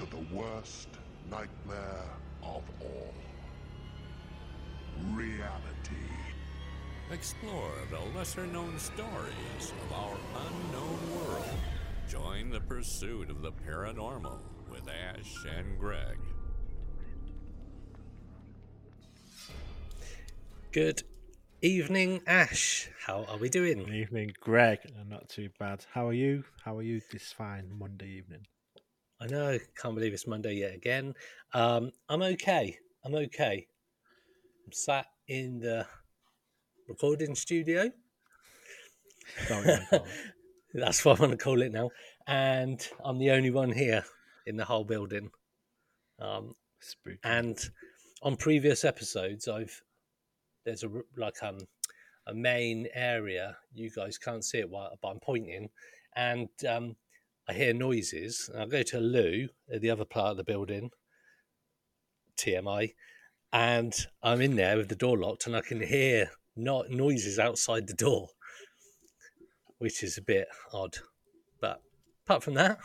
to the worst nightmare of all reality. Explore the lesser known stories of our unknown world. Join the pursuit of the paranormal with Ash and Greg. Good evening, Ash. How are we doing? Good doing? evening, Greg. Not too bad. How are you? How are you this fine Monday evening? I know, I can't believe it's Monday yet again. Um, I'm okay. I'm okay. I'm sat in the recording studio. Don't you call it? That's what I want to call it now. And I'm the only one here in the whole building. Um, Spooky. and on previous episodes i've there's a like um a main area you guys can't see it but i'm pointing and um i hear noises. I go to a loo at the other part of the building tmi and i'm in there with the door locked and i can hear not noises outside the door which is a bit odd. But apart from that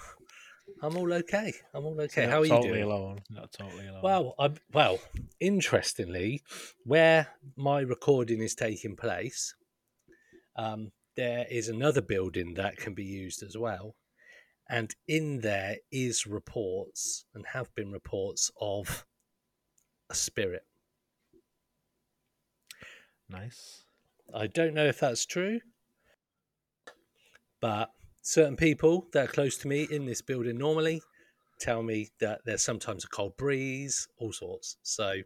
i'm all okay. I'm all okay. How are you doing? alone. Not totally alone. well, I, well, interestingly, where my recording is taking place, um, there is another building that can be used as well, and in there is reports and have been reports of a spirit. nice. I don't know if that's true, but certain people that are close to me in this building normally tell me that there's sometimes a cold breeze, all sorts. So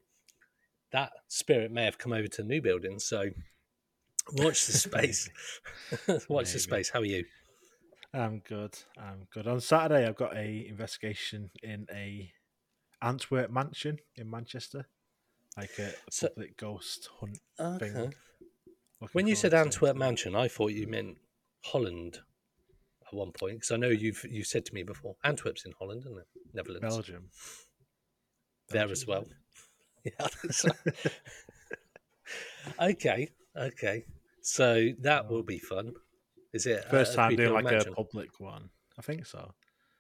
that spirit may have come over to the new building. So watch the space. watch the space. How are you? I'm good. I'm good. On Saturday, I've got a investigation in a Antwerp mansion in Manchester, like a, a So- public ghost hunt Okay. thing. Looking When you said to. Antwerp Mansion, I thought you meant Holland at one point because I know you've you said to me before Antwerp's in Holland, isn't it? Netherlands. Belgium, there Belgium, as well. Yeah, okay, okay. So that will oh. be fun. Is it uh, First a time doing like old a public one. I think so.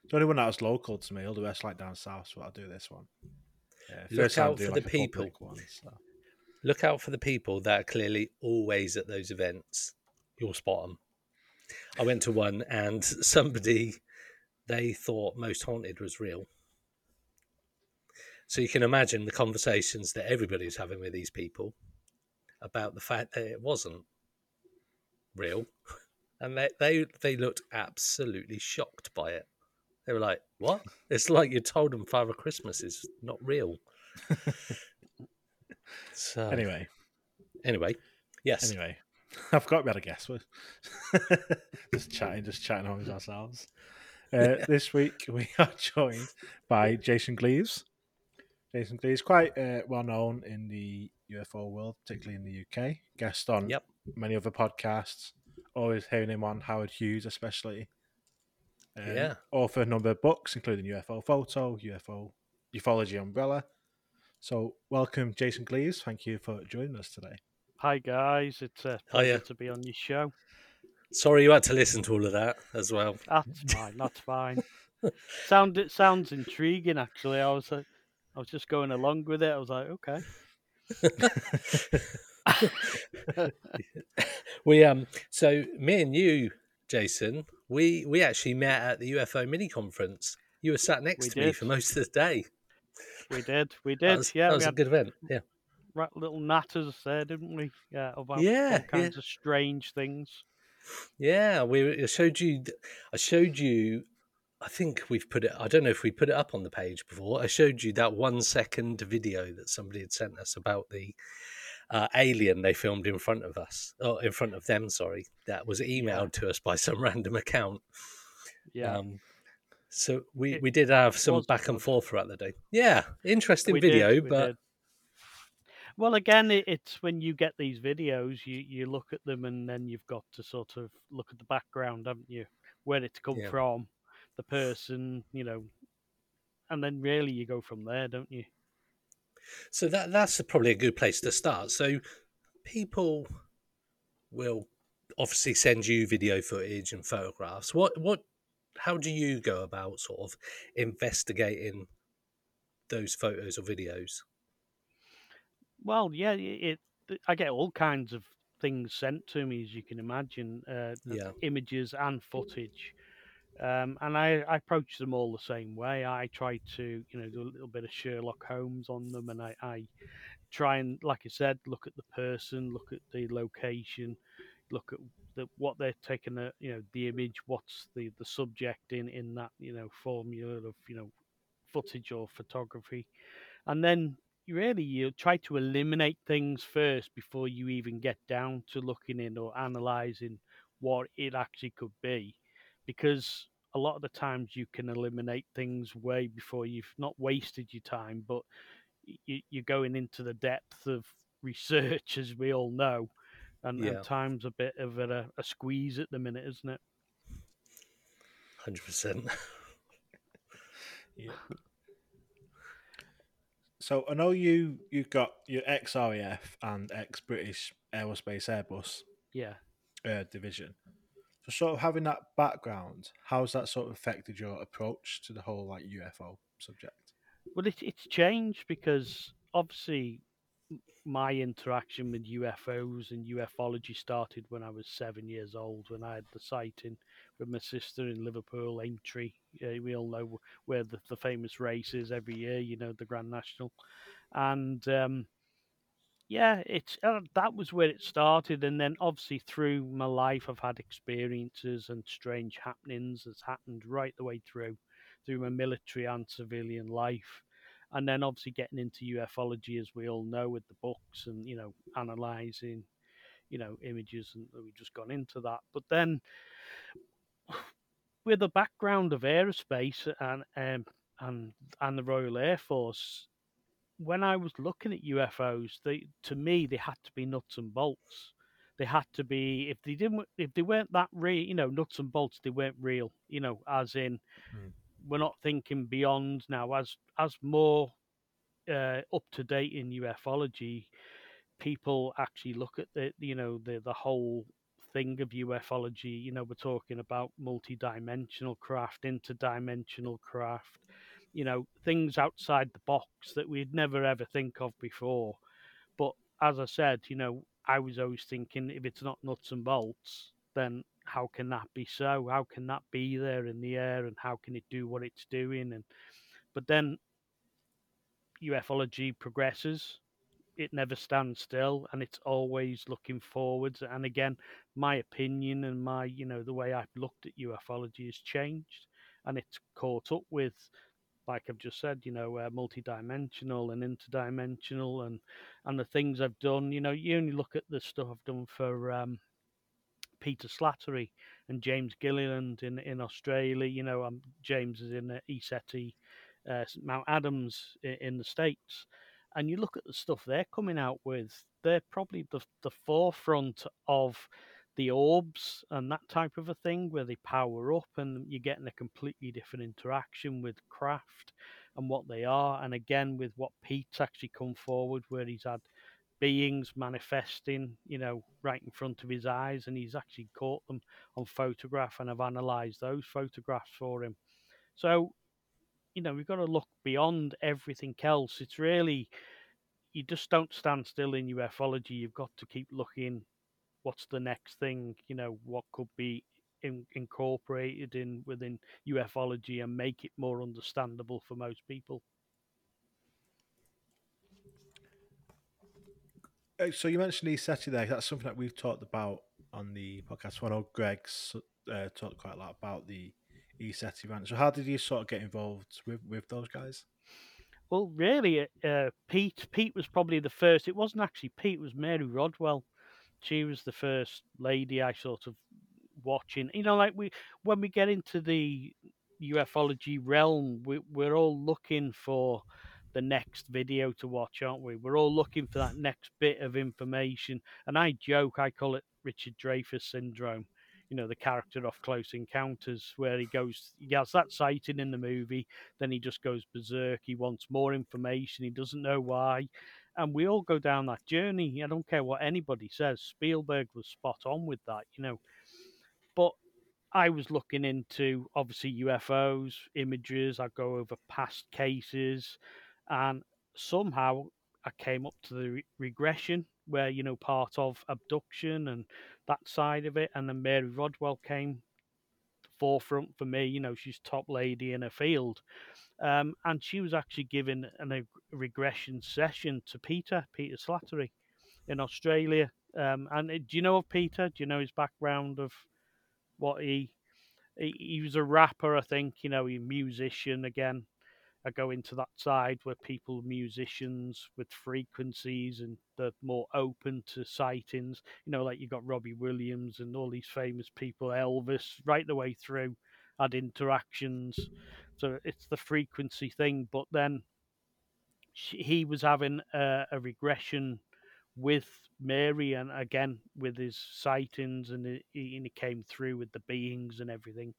The only one that was local to me, all the rest like down south, so I'll do this one. Yeah, Look first time out doing for like the people. one. So. Look out for the people that are clearly always at those events. You'll spot them. I went to one and somebody they thought most haunted was real. So you can imagine the conversations that everybody's having with these people about the fact that it wasn't real. And they, they they looked absolutely shocked by it. They were like, What? It's like you told them Father Christmas is not real. so Anyway, anyway, yes. anyway, I've got better guess. We're just chatting, just chatting amongst ourselves. Uh, this week we are joined by Jason Gleaves. Jason Gleaves, quite uh, well known in the UFO world, particularly in the UK. Guest on Yep. many other podcasts. Always hearing him on Howard Hughes, especially. Um, Yeah. Author of a number of books, including UFO Photo, UFO Ufology Umbrella. So, welcome, Jason Gleaves. Thank you for joining us today. Hi guys, it's a yeah. pleasure to be on your show. Sorry you had to listen to all of that as well. That's fine. That's fine. Sound it sounds intriguing. Actually, I was uh, I was just going along with it. I was like, okay. We um so me and you, Jason, we we actually met at the UFO mini conference. You were sat next We to me for most of the day. We did. We That did. was, yeah, that we was a good event. Yeah. right, little natters there, didn't we? Yeah, about Yeah, all kinds of strange things. Yeah, we I showed you. I showed you. I think we've put it. I don't know if we put it up on the page before. I showed you that one second video that somebody had sent us about the uh, alien they filmed in front of us, or in front of them. Sorry, that was emailed to us by some random account. Yeah, Um, so we, It we did have some back and forth throughout the day. Yeah, interesting We did, video, we but did. Well, again, it, it's when you get these videos, you you look at them, and then you've got to sort of look at the background, haven't you? Where it's come Yeah. from, the person, you know, and then really you go from there, don't you? So that that's probably a good place to start. So people will obviously send you video footage and photographs. What what how do you go about sort of investigating those photos or videos? Well, yeah, it, it. I get all kinds of things sent to me, as you can imagine, uh, Yeah. images and footage. Um, and I, I approach them all the same way. I try to, you know, do a little bit of Sherlock Holmes on them, and I, I try and, like I said, look at the person, look at the location, look at the, what they're taking, the, you know, the image, what's the, the subject in in that, you know, formula of, you know, footage or photography, and then really you try to eliminate things first before you even get down to looking in or analyzing what it actually could be because a lot of the times you can eliminate things way before you've not wasted your time but you, you're going into the depth of research as we all know and, Yeah. and time's a bit of a, a squeeze at the minute isn't it Hundred percent. Yeah. So I know you you've got your ex RAF and ex British Aerospace Airbus yeah uh, division. So sort of having that background, how's that sort of affected your approach to the whole like UFO subject? Well, it, it's changed because obviously my interaction with UFOs and ufology started when I was seven years old when I had the sighting with my sister in Liverpool, Aintree. We all know where the, the famous race is every year, you know, the Grand National. And um, yeah, it's uh, that was where it started, and then obviously through my life, I've had experiences and strange happenings that's happened right the way through, through my military and civilian life, and then obviously getting into ufology, as we all know, with the books and you know analyzing, you know, images, and we've just gone into that. But then, with the background of aerospace and um, and and the Royal Air Force, when I was looking at UFOs, they to me they had to be nuts and bolts. They had to be if they didn't if they weren't that real, you know, nuts and bolts, they weren't real. You know, as in Mm. we're not thinking beyond now. As as more uh, up to date in ufology, people actually look at the you know the the whole thing of ufology. You know, we're talking about multi-dimensional craft, interdimensional craft. You know, things outside the box that we'd never ever think of before. But as I said, you know, I was always thinking if it's not nuts and bolts, then how can that be so? How can that be there in the air and how can it do what it's doing? And but then ufology progresses. It never stands still and it's always looking forwards. And again, my opinion and my, you know, the way I've looked at ufology has changed and it's caught up with like I've just said, you know, uh, multi-dimensional and interdimensional, and and the things I've done. You know, you only look at the stuff I've done for um, Peter Slattery and James Gilliland in in Australia. You know, um, James is in uh, ESETI, uh, Mount Adams in, in the states, and you look at the stuff they're coming out with. They're probably the the forefront of the orbs and that type of a thing where they power up and you're getting a completely different interaction with craft and what they are. And again with what pete's actually come forward where he's had beings manifesting you know right in front of his eyes and he's actually caught them on photograph and i've analyzed those photographs for him. So you know we've got to look beyond everything else. It's really you just don't stand still in ufology. You've got to keep looking what's the next thing you know what could be in, incorporated in within ufology and make it more understandable for most people Uh, So you mentioned ESETI there. That's something that we've talked about on the podcast. I know Greg's uh, talked quite a lot about the ESETI ranch. So how did you sort of get involved with, with those guys? well really uh, pete pete was probably the first it wasn't actually pete it was mary rodwell she was the first lady i sort of watching you know like we when we get into the ufology realm we, we're all looking for the next video to watch aren't we? We're all looking for that next bit of information and i joke i call it richard dreyfuss syndrome you know the character off close encounters where he goes he has that sighting in the movie then he just goes berserk he wants more information he doesn't know why and we all go down that journey i don't care what anybody says spielberg was spot on with that you know but I was looking into obviously UFOs, images. I go over past cases, and somehow I came up to the re- regression where you know part of abduction and that side of it, and then Mary Rodwell came forefront for me. You know, she's top lady in her field, um, and she was actually giving an, a regression session to Peter Peter Slattery in Australia. Um, and do you know of Peter? Do you know his background of what he, he he was a rapper, I think. You know, he musician again. I go into that side where people, musicians with frequencies and they're more open to sightings. You know, like you got Robbie Williams and all these famous people, Elvis, right the way through, had interactions. So it's the frequency thing. But then she, he was having a, a regression with Mary and again with his sightings and he, and came through with the beings and everything.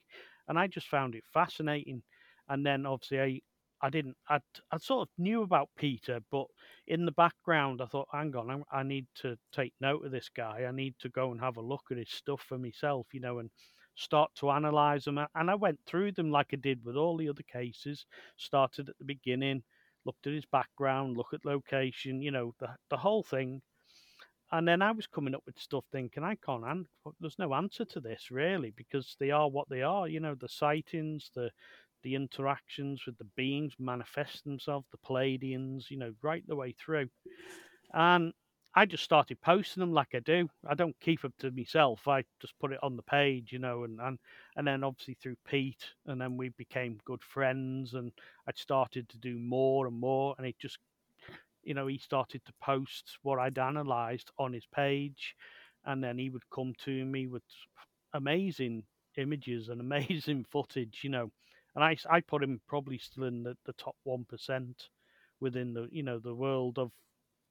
And I just found it fascinating. And then obviously I, I didn't. I I sort of knew about Peter, but in the background, I thought, hang on, I, I need to take note of this guy. I need to go and have a look at his stuff for myself, you know, and start to analyze them. And I went through them like I did with all the other cases. Started at the beginning, looked at his background, look at location, you know, the the whole thing. And then I was coming up with stuff thinking, I can't, an- there's no answer to this really, because they are what they are, you know, the sightings, the the interactions with the beings manifest themselves, the Pleiadians, you know, right the way through. And I just started posting them like I do. I don't keep them to myself. I just put it on the page, you know, and and, and then obviously through Pete, and then we became good friends, and I started to do more and more, and it just, you know, he started to post what I'd analysed on his page, and then he would come to me with amazing images and amazing footage, you know, and I I put him probably still in the, the top one percent within the you know the world of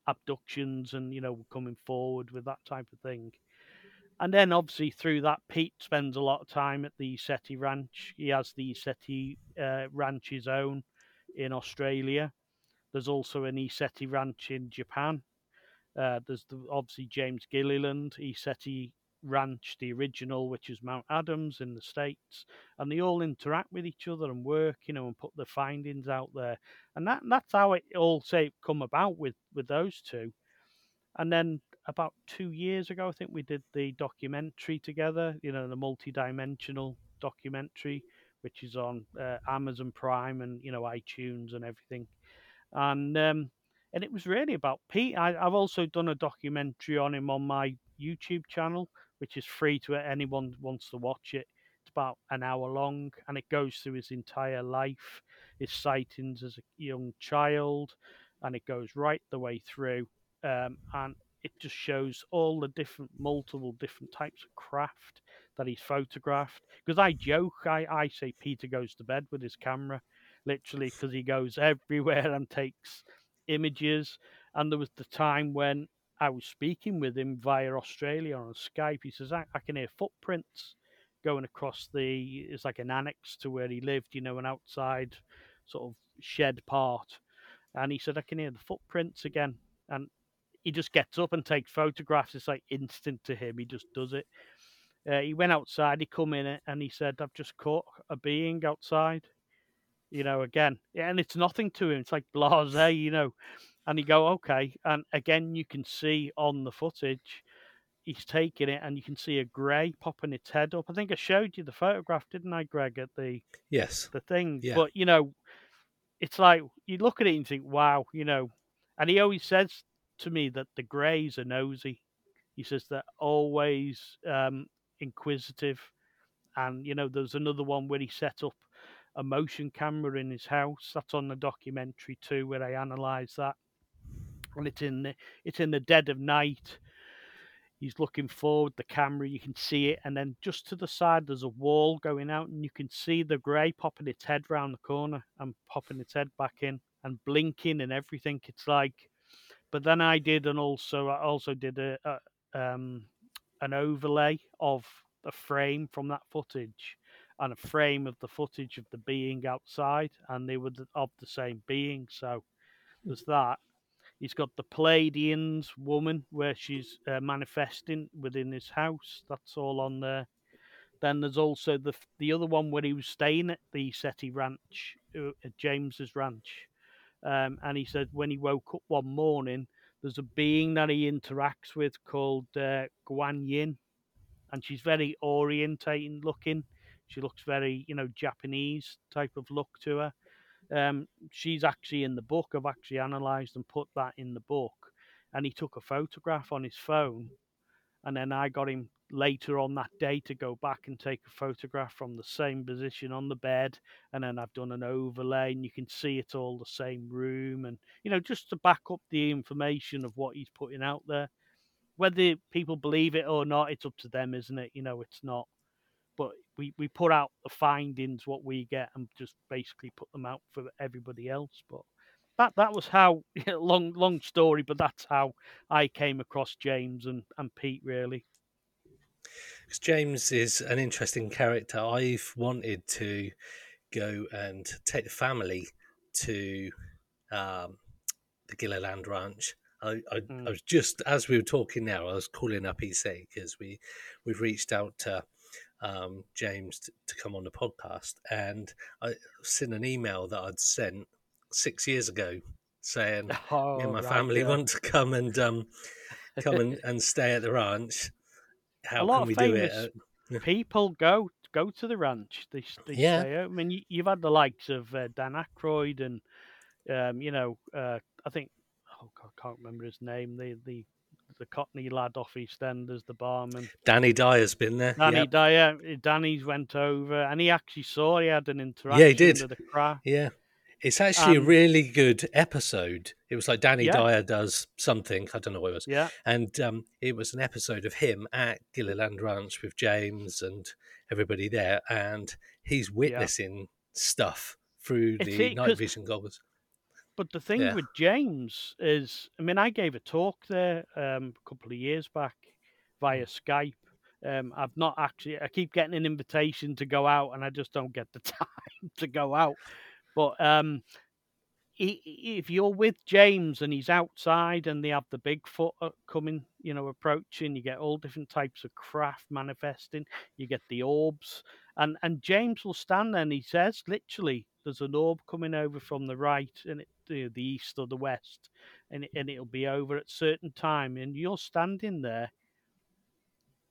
abductions and you know coming forward with that type of thing. And then obviously through that, Pete spends a lot of time at the SETI Ranch. He has the SETI uh, Ranch his own in Australia. There's also an ESETI Ranch in Japan. Uh, there's the, obviously James Gilliland, ESETI Ranch, the original, which is Mount Adams in the States, and they all interact with each other and work, you know, and put their findings out there. And that that's how it all say come about with with those two. And then about two years ago, I think we did the documentary together, you know, the multi-dimensional documentary, which is on uh, Amazon Prime and you know iTunes and everything. And um, and it was really about Pete. I, I've also done a documentary on him on my YouTube channel, which is free to anyone wants to watch it. It's about an hour long and it goes through his entire life, his sightings as a young child, and it goes right the way through. Um, and it just shows all the different, multiple different types of craft that he's photographed. Because I joke, I, I say Peter goes to bed with his camera, literally, because he goes everywhere and takes images. And there was the time when I was speaking with him via Australia on Skype. He says, I, I can hear footprints going across the, it's like an annex to where he lived, you know, an outside sort of shed part. And he said, I can hear the footprints again. And he just gets up and takes photographs. It's like instant to him. He just does it. Uh, he went outside, he come in and he said, I've just caught a being outside. You know, again, and it's nothing to him. It's like blase, you know and you go okay and again you can see on the footage he's taking it and you can see a grey popping its head up. I think i showed you the photograph didn't i greg at the yes. the thing? Yeah. but you know it's like you look at it and you think wow you know? And he always says to me that the greys are nosy. He says they're always um inquisitive and you know there's another one where he set up a motion camera in his house. That's on the documentary too where i analyze that and it's in the it's in the dead of night. He's looking forward the camera, you can see it, and then just to the side there's a wall going out, and you can see the grey popping its head round the corner and popping its head back in and blinking and everything. It's like, but then I did, and also I also did a, a um an overlay of a frame from that footage and a frame of the footage of the being outside, and they were the, of the same being. So there's that. He's got the Pleiadians woman where she's uh, manifesting within his house. That's all on there. Then there's also the the other one where he was staying at the SETI Ranch, uh, at James's ranch, um, and he said when he woke up one morning, there's a being that he interacts with called uh, Guan Yin, and she's very orientating looking. She looks very, you know, Japanese type of look to her. Um, she's actually in the book. I've actually analysed and put that in the book. And he took a photograph on his phone, and then I got him later on that day to go back and take a photograph from the same position on the bed. And then I've done an overlay and you can see it's all the same room. And you know just to back up the information of what he's putting out there. Whether people believe it or not it's up to them isn't it? You know it's not we we put out the findings what we get and just basically put them out for everybody else but that that was how long long story but that's how I came across James and and Pete really because James is an interesting character. I've wanted to go and take the family to um, the Gilliland Ranch. I, I, mm. I, was just as we were talking now. I was calling up EC because we we've reached out to um, James to, to, come on the podcast, and I sent an email that I'd sent six years ago saying oh, me and my right, family yeah. want to come and um, come and, and stay at the ranch how can we do it? people go go to the ranch. They, they yeah. stay out. I mean, you, have had the likes of uh, Dan Aykroyd and um, you know, uh, I think oh God, I can't remember his name. The the the Cockney lad off EastEnders, the barman. Danny Dyer's been there. Danny yep. Dyer. Danny's went over, and he actually saw he had an interaction. Yeah, he did. With the craft. Yeah, it's actually um, a really good episode. It was like Danny yeah. Dyer does something. I don't know what it was. Yeah. And um, it was an episode of him at Gilliland Ranch with James and everybody there. And he's witnessing yeah. stuff through the it, night vision goggles. But the thing yeah. with James is, I mean, I gave a talk there um, a couple of years back via mm. Skype. Um, I've not actually, I keep getting an invitation to go out and I just don't get the time to go out. But um, if you're with James and he's outside and they have the Bigfoot uh, coming, you know, approaching, you get all different types of craft manifesting. You get the orbs, and and James will stand there and he says, literally, there's an orb coming over from the right and it, the, the east or the west, and it, and it'll be over at certain time, and you're standing there.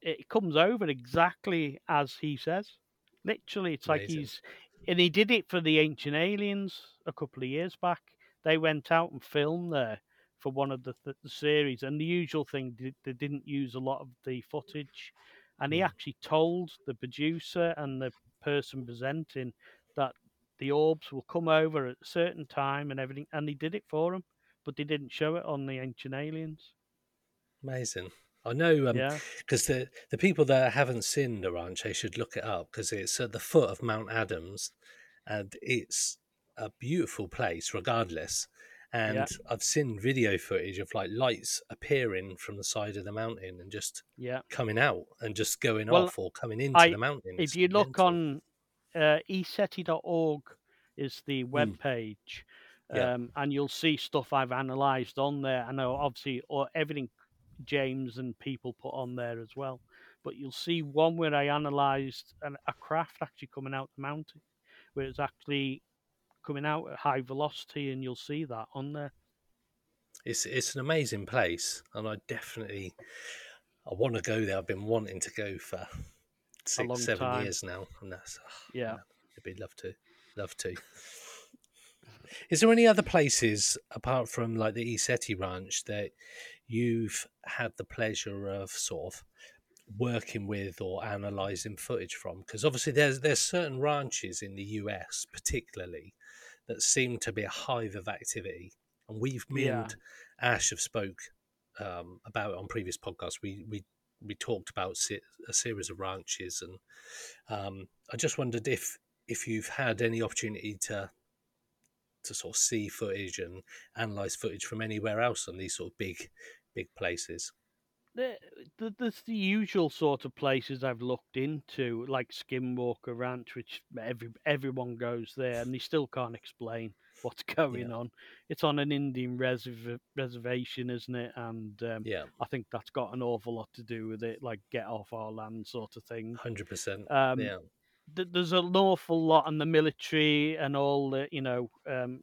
It comes over exactly as he says. Literally, it's Amazing. like he's and he did it for the Ancient Aliens a couple of years back. They went out and filmed there for one of the, the, the series, and the usual thing they didn't use a lot of the footage, and he hmm. actually told the producer and the person presenting that the orbs will come over at a certain time and everything, and he did it for him, but they didn't show it on the Ancient Aliens. Amazing. I know, because um, the the people that haven't seen the ranch, they should look it up because it's at the foot of Mount Adams, and it's a beautiful place, regardless. And yeah. I've seen video footage of like lights appearing from the side of the mountain and just yeah. coming out and just going well, off or coming into I, the mountain. If you look on uh, eseti.org is the web mm. page. Yeah. Um, and you'll see stuff I've analysed on there. I know obviously or everything James and people put on there as well. But you'll see one where I analysed an, a craft actually coming out the mountain, where it's actually coming out at high velocity, and you'll see that on there. It's it's an amazing place, and I definitely I want to go there. I've been wanting to go for six, seven time. years now, and that's oh, yeah. I'd be love to, love to. Is there any other places apart from like the ESETI Ranch that you've had the pleasure of sort of working with or analyzing footage from? Because obviously there's there's certain ranches in the US particularly that seem to be a hive of activity, and we've me yeah. and Ash have spoke um, about it on previous podcasts. We we we talked about a series of ranches, and um, I just wondered if if you've had any opportunity to to sort of see footage and analyze footage from anywhere else on these sort of big big places. there, th- there's the usual sort of places I've looked into, like Skinwalker Ranch, which every everyone goes there, and they still can't explain what's going on. It's on an Indian reserv- reservation, isn't it? And um, Yeah, I think that's got an awful lot to do with it, like get off our land sort of thing. hundred percent. Um, Yeah, th- there's an awful lot, and the military and all the you know um,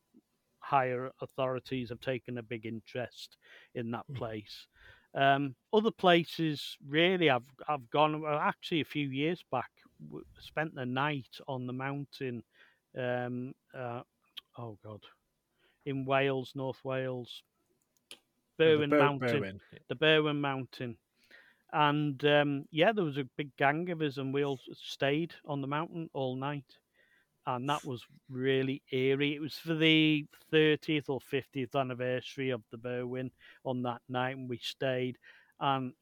higher authorities have taken a big interest in that Mm. place. Um, other places, really, I've I've gone. Well, actually, a few years back, spent the night on the mountain. Um, uh, oh God, in Wales, North Wales, Berwyn Ber- Mountain the Berwyn Mountain. And um, yeah, there was a big gang of us, and we all stayed on the mountain all night. And that was really eerie. It was for the 30th or 50th anniversary of the Berwyn on that night, and we stayed. And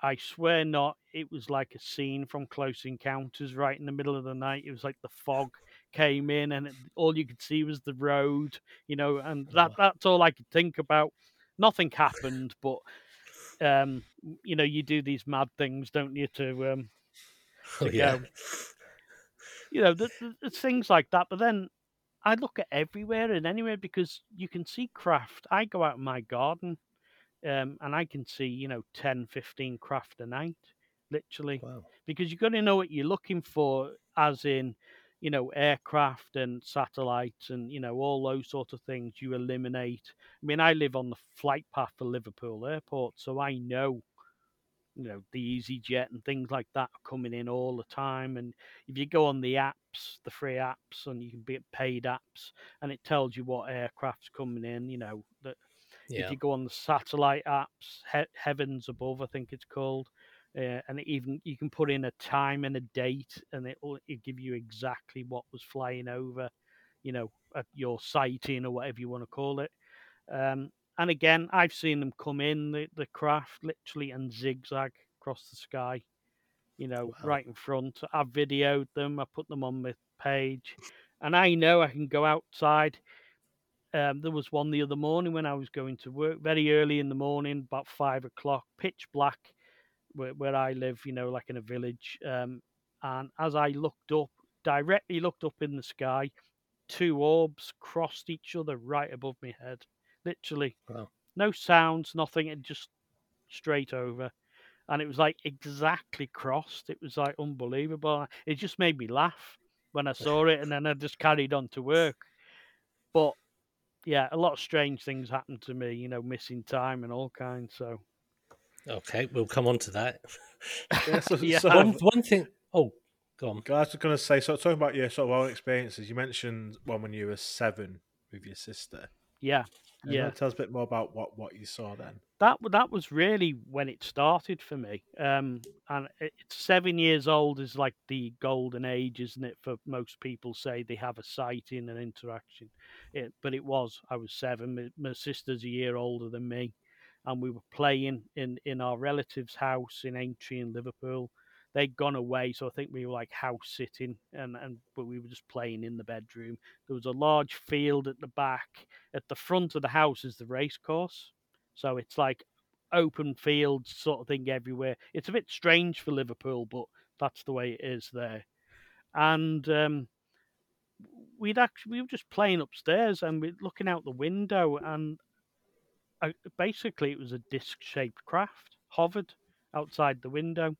I swear not, it was like a scene from Close Encounters right in the middle of the night. It was like the fog came in, and it, all you could see was the road, you know, and that Oh. that's all I could think about. Nothing happened, but um, you know, you do these mad things, don't you, to um, oh, yeah. go. You know, th- th- there's things like that. But then I look at everywhere and anywhere because you can see craft. I go out in my garden um, and I can see, you know, 10, 15 craft a night, literally Wow. because you've got to know what you're looking for, as in, you know, aircraft and satellites and you know all those sort of things. You eliminate. I mean, I live on the flight path for Liverpool Airport, so I know, you know, the EasyJet and things like that are coming in all the time. And if you go on the apps, the free apps, and you can be paid apps, and it tells you what aircraft's coming in. You know that Yeah. if you go on the satellite apps, he- Heavens Above, I think it's called, uh, and even you can put in a time and a date, and it will give you exactly what was flying over, you know, at your sighting or whatever you want to call it. Um, and again, I've seen them come in the, the craft literally and zigzag across the sky, you know, Wow. right in front. I've videoed them, I put them on my page, and I know I can go outside um, there was one the other morning when I was going to work very early in the morning, about five o'clock, pitch black, where, where I live, you know, like in a village. Um, and as I looked up, directly looked up in the sky, two orbs crossed each other right above my head, literally. Wow. No sounds, nothing. It just straight over. And it was like exactly crossed. It was like unbelievable. It just made me laugh when I saw it, and then I just carried on to work. But yeah, a lot of strange things happened to me, you know, missing time and all kinds. So Okay, we'll come on to that. Yeah, so, Yeah. so one, one thing. Oh, go on. I was going to say, so talking about your sort of own experiences, you mentioned one when you were seven with your sister. yeah, Can you yeah, tell us a bit more about what, what you saw then. that that was really when it started for me. Um, and it- seven years old is like the golden age, isn't it? For most people, say they have a sighting and interaction. It, but it was. I was seven. My, my sister's a year older than me, and we were playing in in our relative's house in Aintree in Liverpool. They'd gone away, so I think we were like house sitting, and and but we were just playing in the bedroom. There was a large field at the back. At the front of the house is the race course, so it's like open fields sort of thing everywhere. It's a bit strange for Liverpool, but that's the way it is there. And um, we'd actually we were just playing upstairs and we're looking out the window, and I, basically it was a disc-shaped craft hovered outside the window,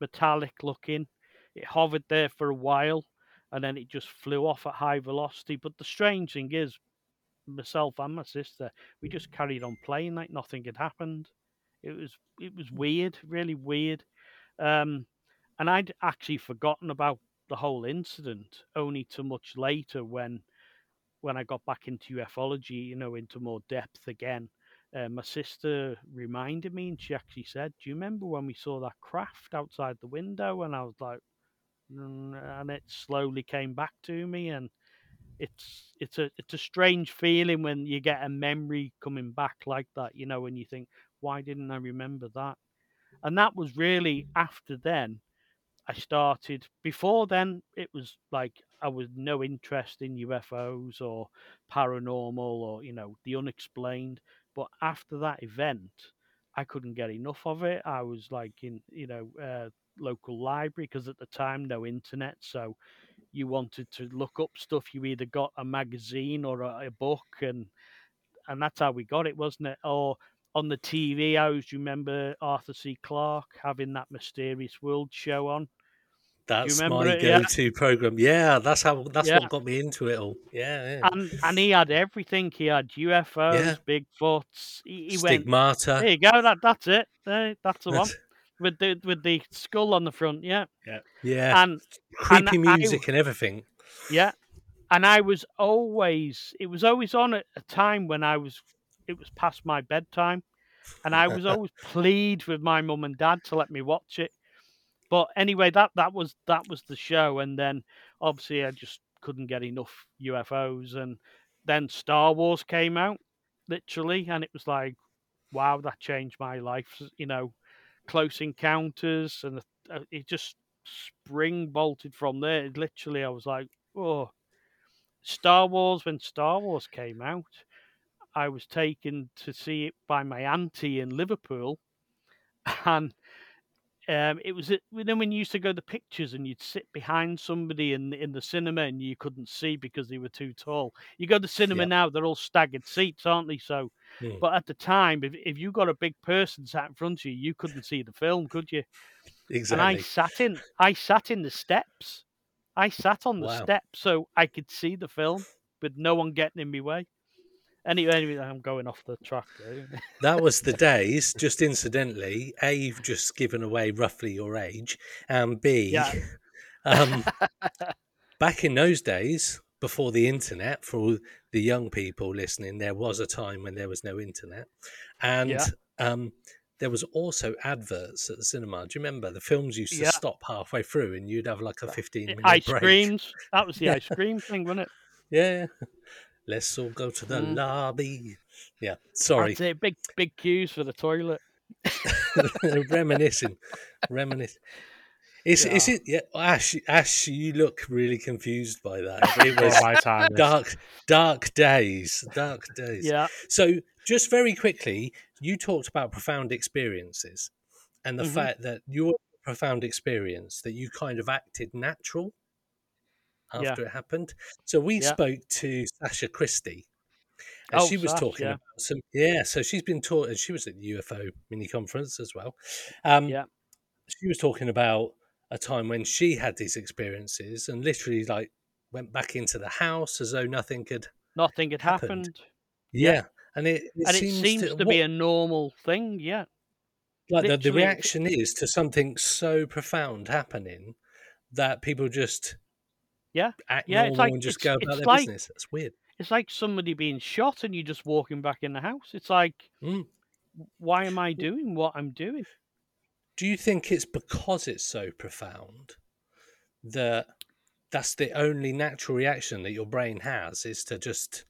metallic looking. It hovered there for a while, and then it just flew off at high velocity. But the strange thing is, myself and my sister, we just carried on playing like nothing had happened. It was it was weird, really weird. Um, and I'd actually forgotten about the whole incident only too much later when when I got back into ufology, you know, into more depth again. Uh, my sister reminded me, and she actually said, "Do you remember when we saw that craft outside the window?" And I was like, "Mm," and it slowly came back to me, and it's it's a it's a strange feeling when you get a memory coming back like that, you know, and you think, why didn't I remember that? And that was really after then I started. Before then, it was like I was no interest in UFOs or paranormal or you know the unexplained. But after that event, I couldn't get enough of it. I was like in you know uh, local library because at the time no internet, so you wanted to look up stuff. You either got a magazine or a, a book, and and that's how we got it, wasn't it? Or on the TV, I always remember Arthur C. Clarke having that Mysterious World show on. That's my it? Go-to program. Yeah, that's how. That's Yeah. what got me into it all. Yeah, yeah. And and he had everything. He had UFOs, Yeah. Bigfoots. He, he went. There you go. That that's it. There, that's the one with the with the skull on the front. Yeah, yeah, Yeah. and creepy and I- music and everything. Yeah. And I was always it was always on at a time when I was it was past my bedtime. And I was always plead with my mum and dad to let me watch it. But anyway, that that was that was the show. And then obviously I just couldn't get enough UFOs. And then Star Wars came out, literally, and it was like, wow, that changed my life. You know, Close Encounters, and uh, it just spring bolted from there. It literally, I was like, oh, Star Wars. When Star Wars came out, I was taken to see it by my auntie in Liverpool, and um, it was you know when you used to go to the pictures and you'd sit behind somebody in in the cinema and you couldn't see because they were too tall. You go to cinema Yep. now; they're all staggered seats, aren't they? So, Hmm. but at the time, if if you got a big person sat in front of you, you couldn't see the film, could you? Exactly. And I sat in, I sat in the steps. I sat on the Wow. steps so I could see the film with no one getting in my way. Anyway, anyway I'm going off the track. That was the days. Just incidentally, a you've just given away roughly your age, and b, Yeah. um, back in those days, before the internet, for the young people listening, there was a time when there was no internet, and Yeah. um, there was also adverts at the cinema. Do you remember the films used to Yeah. stop halfway through, and you'd have like a fifteen minute ice break? creams. That was the Yeah. ice cream thing, wasn't it? Yeah. Let's all go to the Mm. lobby. Yeah, sorry. Big, big queues for the toilet. reminiscing, reminiscing. Is is it? Yeah, Ash. Ash, you look really confused by that. It was my time. dark, dark days, dark days. Yeah, So, just very quickly, you talked about profound experiences, and the Mhm. fact that your profound experience that you kind of acted natural Yeah. after it happened. So we Yeah. spoke to Sasha Christie. And Oh, she was Sash, talking yeah. about some, yeah. So she's been taught, and she was at the UFO mini conference as well. Um, Yeah. She was talking about a time when she had these experiences and literally like went back into the house as though nothing had. nothing had Happened. happened, Yeah, and it, it and seems, it seems to, what- be a normal thing. Yeah, like the, the reaction is to something so profound happening that people just Yeah, act yeah, it's normal like- and just it's- go about it's their like- business. That's weird. it's like somebody being shot and you're just walking back in the house. It's like, Mm. why am I doing what I'm doing? Do you think it's because it's so profound that that's the only natural reaction that your brain has is to just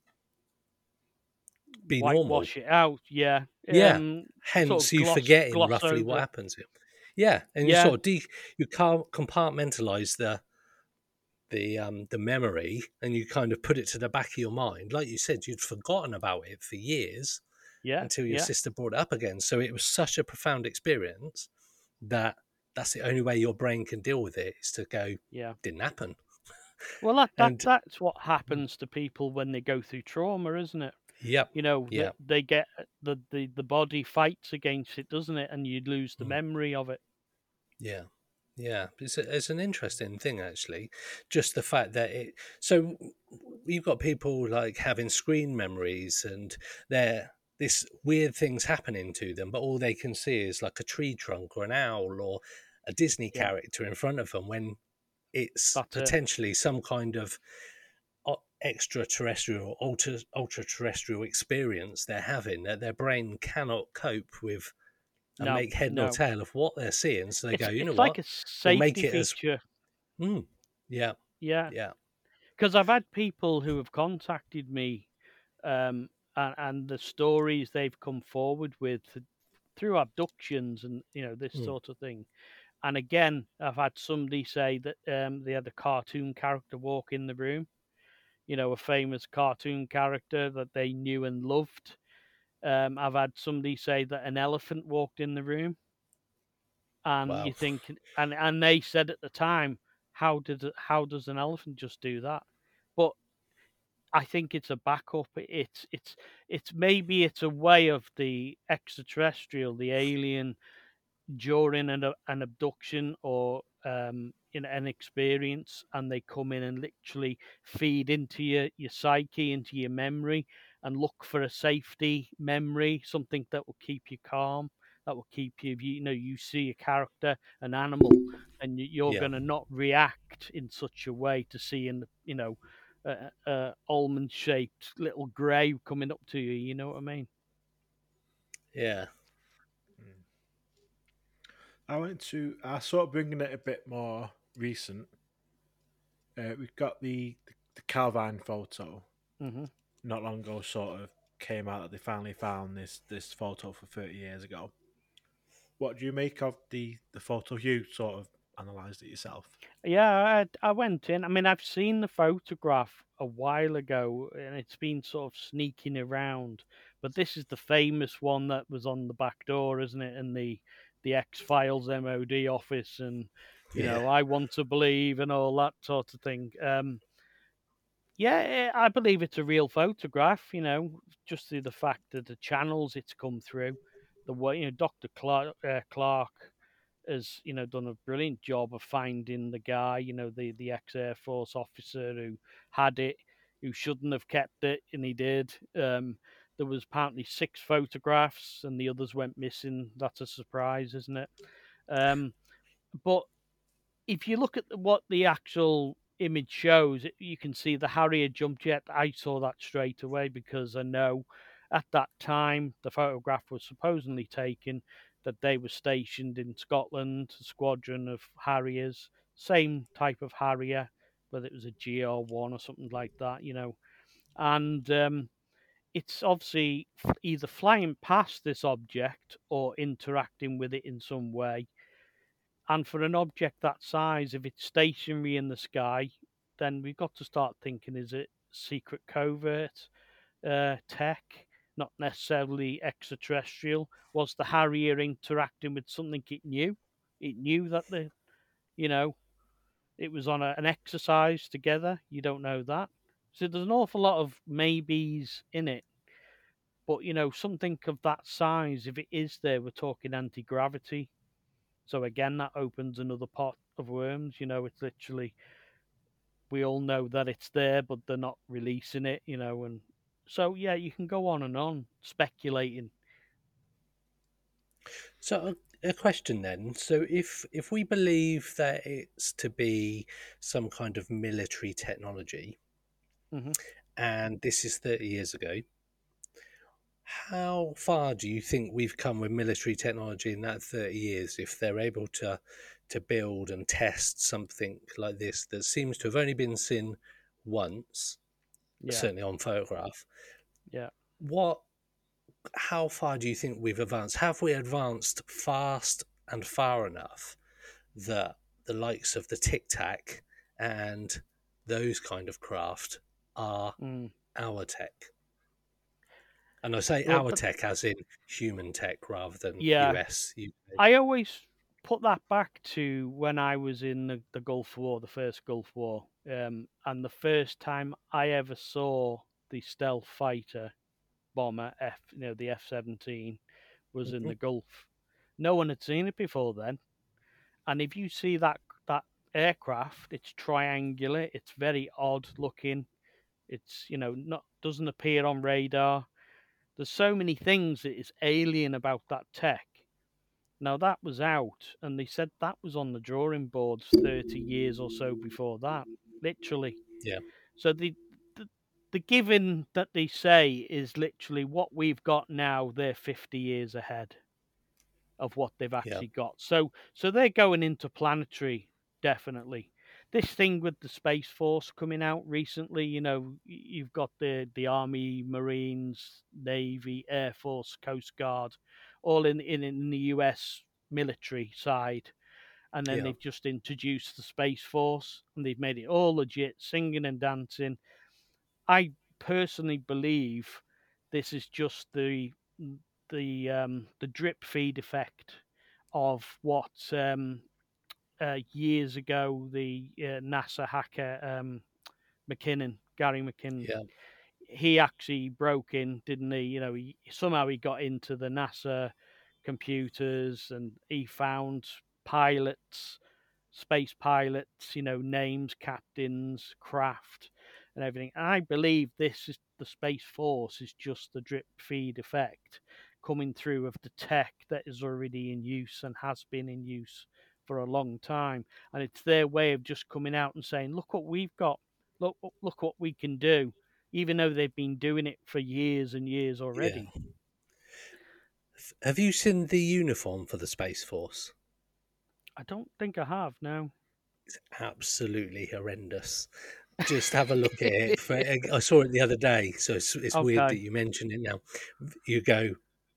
be normal? Whitewash it out. Yeah, Yeah. um, Hence, you gloss- forgetting gloss roughly what happens. here. Yeah, and Yeah. you sort of de- you can't compartmentalize the the um the memory, and you kind of put it to the back of your mind. Like you said, you'd forgotten about it for years yeah, until your yeah. sister brought it up again. So it was such a profound experience that that's the only way your brain can deal with it is to go, Yeah. didn't happen. Well, that, that And- Mm. that's what happens to people when they go through trauma, isn't it? Yeah. You know, Yeah. they, they get the, the the body fights against it, doesn't it? And you lose the Mm. memory of it. Yeah. Yeah, it's, a, it's an interesting thing actually. Just the fact that it. So you've got people like having screen memories, and they're this weird things happening to them, but all they can see is like a tree trunk or an owl or a Disney Yeah. character in front of them when it's That's it. potentially some kind of extraterrestrial, ultra ultra terrestrial experience they're having that their brain cannot cope with. And No, make head no. nor tail of what they're seeing, so they it's go, you it's know like what? a We'll make safety it as- feature. Mm, yeah, Yeah, yeah. because I've had people who have contacted me, um, and, and the stories they've come forward with through abductions and you know this Mm. sort of thing. And again, I've had somebody say that um, they had a cartoon character walk in the room, you know, a famous cartoon character that they knew and loved, Um, I've had somebody say that an elephant walked in the room, and Wow. you think, and and they said at the time, how did how does an elephant just do that? But I think it's a backup. It's it's it's maybe it's a way of the extraterrestrial, the alien, during an, an abduction or um, in an experience, and they come in and literally feed into your your psyche, into your memory, and look for a safety memory, something that will keep you calm, that will keep you. if You, you know, you see a character, an animal, and you- you're Yeah. going to not react in such a way to seeing, you know, a, a almond shaped little grey coming up to you. You know what I mean? Yeah. I went to. I sort of bringing it a bit more recent. Uh, we've got the the Calvine photo. hmm Not long ago, sort of came out that they finally found this this photo for thirty years ago. What do you make of the the photo? You sort of analysed it yourself. Yeah, I, I went in. I mean, I've seen the photograph a while ago, and it's been sort of sneaking around. But this is the famous one that was on the back door, isn't it? And the the X Files MOD office, and you Yeah. know, I want to believe and all that sort of thing. Um, yeah, eh, I believe it's a real photograph. You know, just through the fact that the channels it's come through, the way you know, Doctor Clarke, uh, Clarke has you know done a brilliant job of finding the guy, you know, the the ex Air Force officer who had it, who shouldn't have kept it, and he did. Um, there was apparently six photographs, and the others went missing. That's a surprise, isn't it? Um, but if you look at what the actual image shows, you can see the Harrier jump jet. I saw that straight away because I know at that time the photograph was supposedly taken that they were stationed in Scotland, a squadron of Harriers, same type of Harrier, whether it was a GR1 or something like that, you know. And um, it's obviously either flying past this object or interacting with it in some way. And for an object that size, if it's stationary in the sky, then we've got to start thinking: is it secret covert uh, tech, not necessarily extraterrestrial? Was the Harrier interacting with something it knew? It knew that the, you know, it was on a, an exercise together. You don't know that. So there's an awful lot of maybes in it. But you know, something of that size, if it is there, we're talking anti gravity. So again, that opens another pot of worms. You know, it's literally we all know that it's there, but they're not releasing it. You know, and so yeah, you can go on and on speculating. So a, question then. So if if we believe that it's to be some kind of military technology, Mhm. and this is thirty years ago, how far do you think we've come with military technology in that thirty years? If they're able to to build and test something like this that seems to have only been seen once, Yeah, certainly on photograph, yeah. what how far do you think we've advanced have we advanced fast and far enough that the likes of the tic tac and those kind of craft are Mm. our tech and i say Well, our but- tech as in human tech rather than Yeah. us UK. I always put that back to when I was in the, the Gulf War, the first Gulf War, um, and the first time I ever saw the stealth fighter bomber F, you know, the F seventeen, was in Mhm. the Gulf. No one had seen it before then, and if you see that that aircraft, it's triangular, it's very odd looking. It's you know not doesn't appear on radar. There's so many things that is alien about that tech. Now that was out, and they said that was on the drawing boards 30 years or so before that, literally. Yeah. So the the, the given that they say is literally what we've got now. They're 50 years ahead of what they've actually got. So so they're going into planetary definitely. This thing with the space force coming out recently, you know, you've got the the army, marines, navy, air force, coast guard, all in in, in the US military side, and then Yeah. they've just introduced the space force, and they've made it all legit, singing and dancing. I personally believe this is just the the um, the drip feed effect of what um, uh, years ago the uh, NASA hacker um, McKinnon, Gary McKinnon, Yeah. he actually broke in, didn't he? You know, he, somehow he got into the NASA computers and he found pilots, space pilots, you know, names, captains, craft, and everything. And I believe this is the Space Force is just the drip feed effect coming through of the tech that is already in use and has been in use for a long time. And it's their way of just coming out and saying, look what we've got, look, look what we can do, even though they've been doing it for years and years already. Yeah. Have you seen the uniform for the Space Force? I don't think I have, no. It's absolutely horrendous. Just have a look at it. I saw it the other day, so it's, it's weird that you mention it now. You go,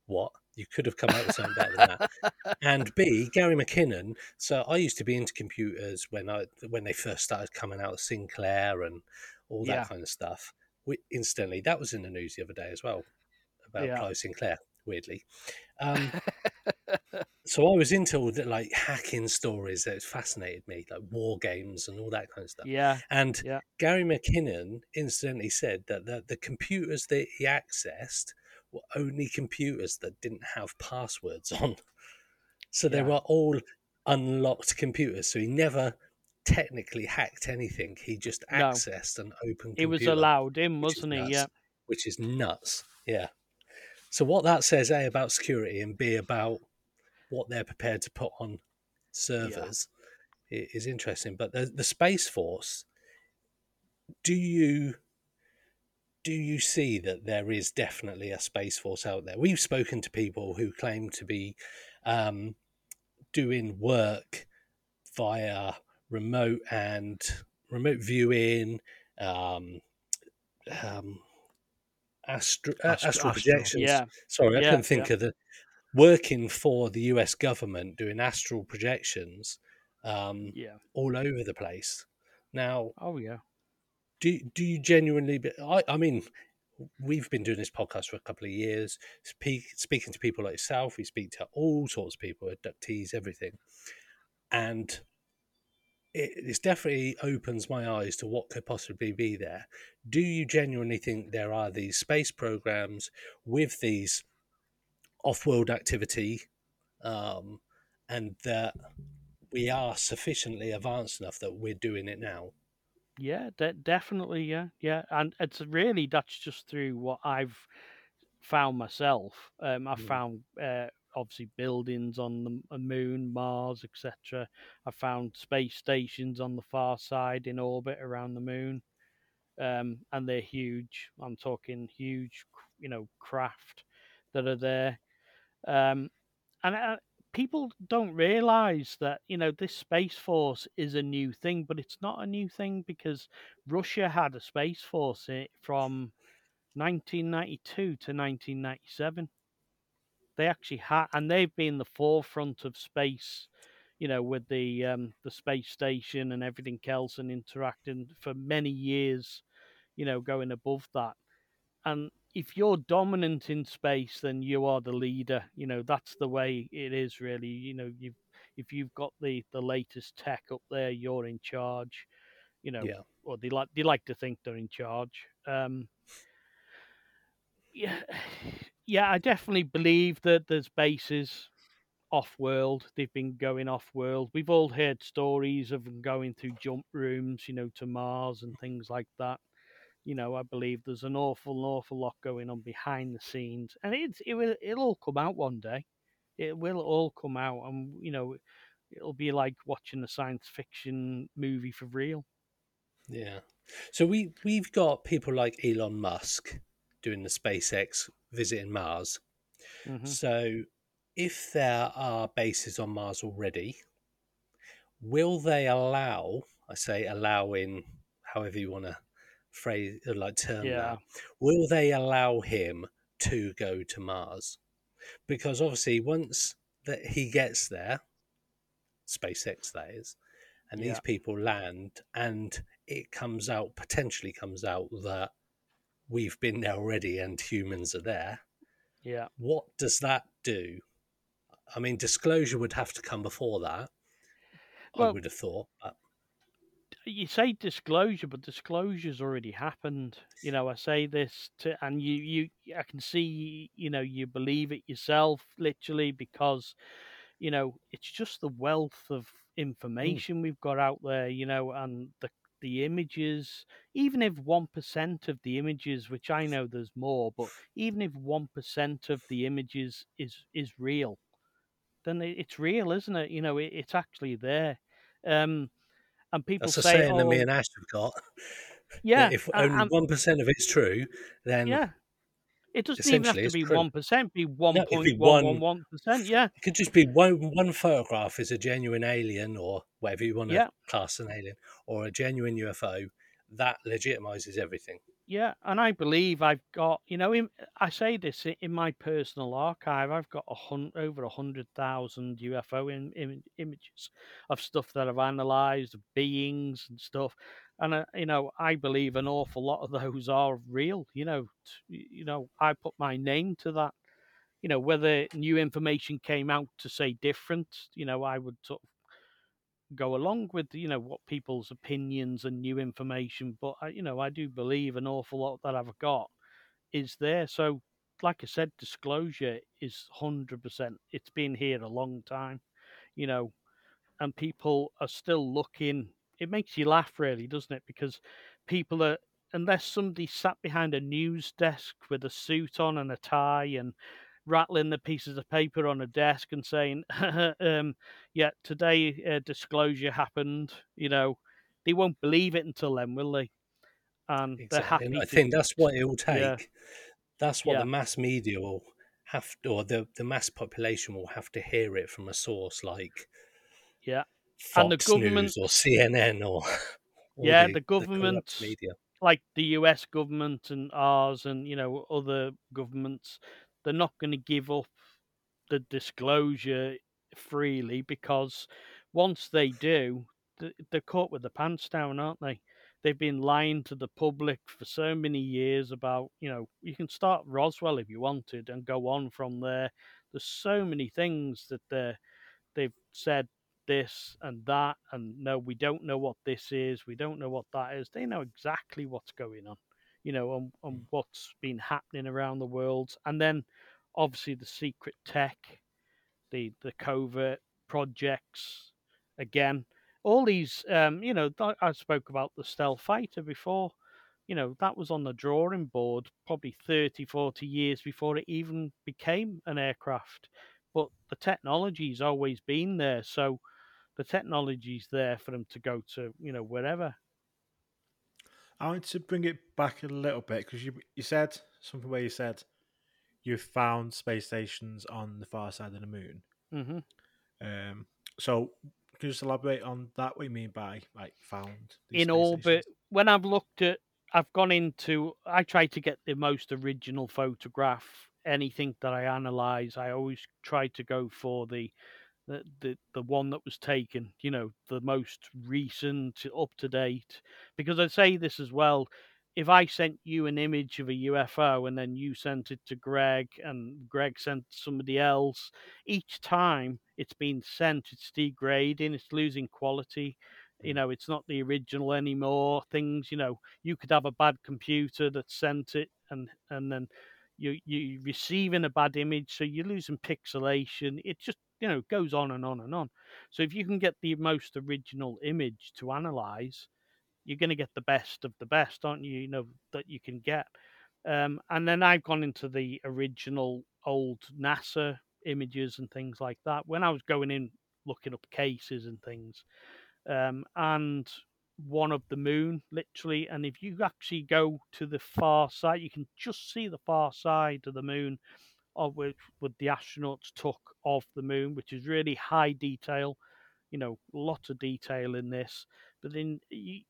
what? You could have come out with something better than that. And B, Gary McKinnon. So I used to be into computers when I when they first started coming out, of Sinclair and all that Yeah. kind of stuff. We, instantly, that was in the news the other day as well about Yeah. Clive Sinclair. Weirdly, um, so I was into all the like hacking stories that fascinated me, like war games and all that kind of stuff. Yeah, And Yeah. Gary McKinnon incidentally said that the, the computers that he accessed were only computers that didn't have passwords on. So they Yeah. were all unlocked computers. So he never technically hacked anything. He just No. accessed an open it was allowed in, wasn't he? nuts, Yeah, Which is nuts. Yeah. So what that says, A, about security and B, about what they're prepared to put on servers i- is interesting. But the, the Space Force, do you do you see that there is definitely a space force out there? We've spoken to people who claim to be um, doing work via remote and remote viewing, um, um, astro, uh, astral astral, projections. yeah, Sorry, I yeah, couldn't think yeah. of the working for the US government doing astral projections um, yeah. all over the place. Now, Oh yeah, do do you genuinely? Be, I I mean, we've been doing this podcast for a couple of years, speak, speaking to people like yourself. We speak to all sorts of people, abductees, everything, and it, definitely opens my eyes to what could possibly be there. Do you genuinely think there are these space programs with these off-world activity, um, and that we are sufficiently advanced enough that we're doing it now? Yeah, de- definitely, yeah, yeah. And it's really that's just through what I've found myself. Um, I Mm. found uh, obviously buildings on the uh, moon, Mars, etc. I found space stations on the far side in orbit around the moon, um, and they're huge. I'm talking huge, you know, craft that are there. Um, and uh, people don't realize that you know this space force is a new thing, but it's not a new thing because Russia had a space force from 1992 to 1997. They actually had, and they've been the forefront of space, you know, with the um, the space station and everything else, and interacting for many years, you know, going above that. And if you're dominant in space, then you are the leader. You know, that's the way it is, really. You know, you if you've got the the latest tech up there, you're in charge. You know, Yeah. or they like they like to think they're in charge. Um, yeah, yeah, I definitely believe that there's bases off world. They've been going off world. We've all heard stories of them going through jump rooms, you know, to Mars and things like that. You know, I believe there's an awful, awful lot going on behind the scenes, and it's it will it'll all come out one day. It will all come out, and you know, it'll be like watching a science fiction movie for real. Yeah. So we we've got people like Elon Musk doing the SpaceX visiting Mars. hmm So if there are bases on Mars already, will they allow, I say allow in however you want to phrase or like term Yeah. that, will they allow him to go to Mars? Because obviously once that he gets there, SpaceX that is, and Yeah. these people land and it comes out potentially comes out that we've been there already and humans are there Yeah. What does that do? I mean, disclosure would have to come before that. I would have thought. But you say disclosure, but disclosure's already happened. You know, I say this to, and you, you, I can see, you know, you believe it yourself, literally, because, you know, it's just the wealth of information we've got out there, you know, and the the images. Even if one percent of the images, which I know there's more, but even if one percent of the images is is real, then it's real, isn't it? You know, it, it's actually there. Um, and people that's a say, saying that me "Oh, and Ash have got. yeah, If only um one percent of it's true, then yeah. It doesn't even have to be one percent. Be one point one- one one one percent. Yeah, it could just be one one photograph is a genuine alien or whatever you want to Yeah. class an alien or a genuine UFO. That legitimizes everything. Yeah. And I believe I've got. You know, in, I say this in my personal archive. I've got a hun- over a hundred thousand UFO in, im images of stuff that I've analysed, of beings and stuff. And uh, you know, I believe an awful lot of those are real. You know, t- you know, I put my name to that. You know, whether new information came out to say different, you know, I would sort of go along with you know what people's opinions and new information but I, you know i do believe an awful lot that i've got is there. So like i said disclosure is 100% it's been here a long time you know and people are still looking. It makes you laugh really doesn't it? Because people are unless somebody sat behind a news desk with a suit on and a tie and rattling the pieces of paper on a desk and saying um yeah today uh, disclosure happened you know they won't believe it until then will they and they're happy And I think that's what it will take. Yeah. That's what Yeah. the mass media will have to, or the, the mass population will have to hear it from a source like yeah Fox And the government- News or CNN or Yeah, the corrupt government- media. like the US government and ours and you know other governments, they're not going to give up the disclosure freely because once they do, they're caught with the pants down, aren't they? They've been lying to the public for so many years about you know you can start Roswell if you wanted and go on from there. There's so many things that they they've said this and that and no we don't know what this is we don't know what that is they know exactly what's going on you know on, and what's been happening around the world. And then obviously the secret tech the the covert projects again all these um you know i spoke about the stealth fighter before. You know that was on the drawing board probably 30 40 years before it even became an aircraft. But the technology's always been there so the technology's there for them to go to you know wherever I want to bring it back a little bit because you you said something where you said you found space stations on the far side of the moon. hmm Um, so can you just elaborate on that? What you mean by like found these in orbit stations? when i've looked at i've gone into i try to get the most original photograph anything that i analyze i always try to go for the the, the the one that was taken you know the most recent up to date. Because i say this as well if i sent you an image of a ufo and then you sent it to greg and greg sent somebody else each time it's been sent it's degrading it's losing quality. You mm. know it's not the original anymore things you know you could have a bad computer that sent it and and then you you receiving a bad image so you're losing pixelation. It just you know goes on and on and on so if you can get the most original image to analyze you're going to get the best of the best aren't you you know that you can get um, and then i've gone into the original old nasa images and things like that when i was going in looking up cases and things um, and one of the moon, literally. And if you actually go to the far side, you can just see the far side of the moon, of which what the astronauts took of the moon, which is really high detail. You know, lots of detail in this. But then you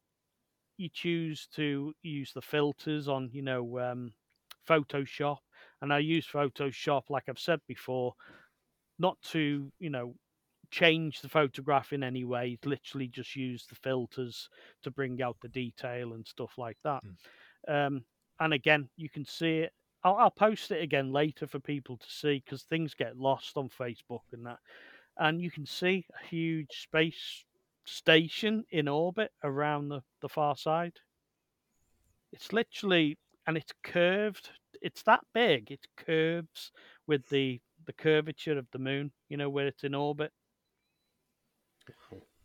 you choose to use the filters on, you know, um, Photoshop, and I use Photoshop, like I've said before, not to you know change the photograph in any way. Literally, just use the filters to bring out the detail and stuff like that. Um, and again, you can see it. I'll, I'll post it again later for people to see because things get lost on Facebook and that. And you can see a huge space station in orbit around the, the far side. It's literally, and it's curved. It's that big. It curves with the the curvature of the moon. You know where it's in orbit.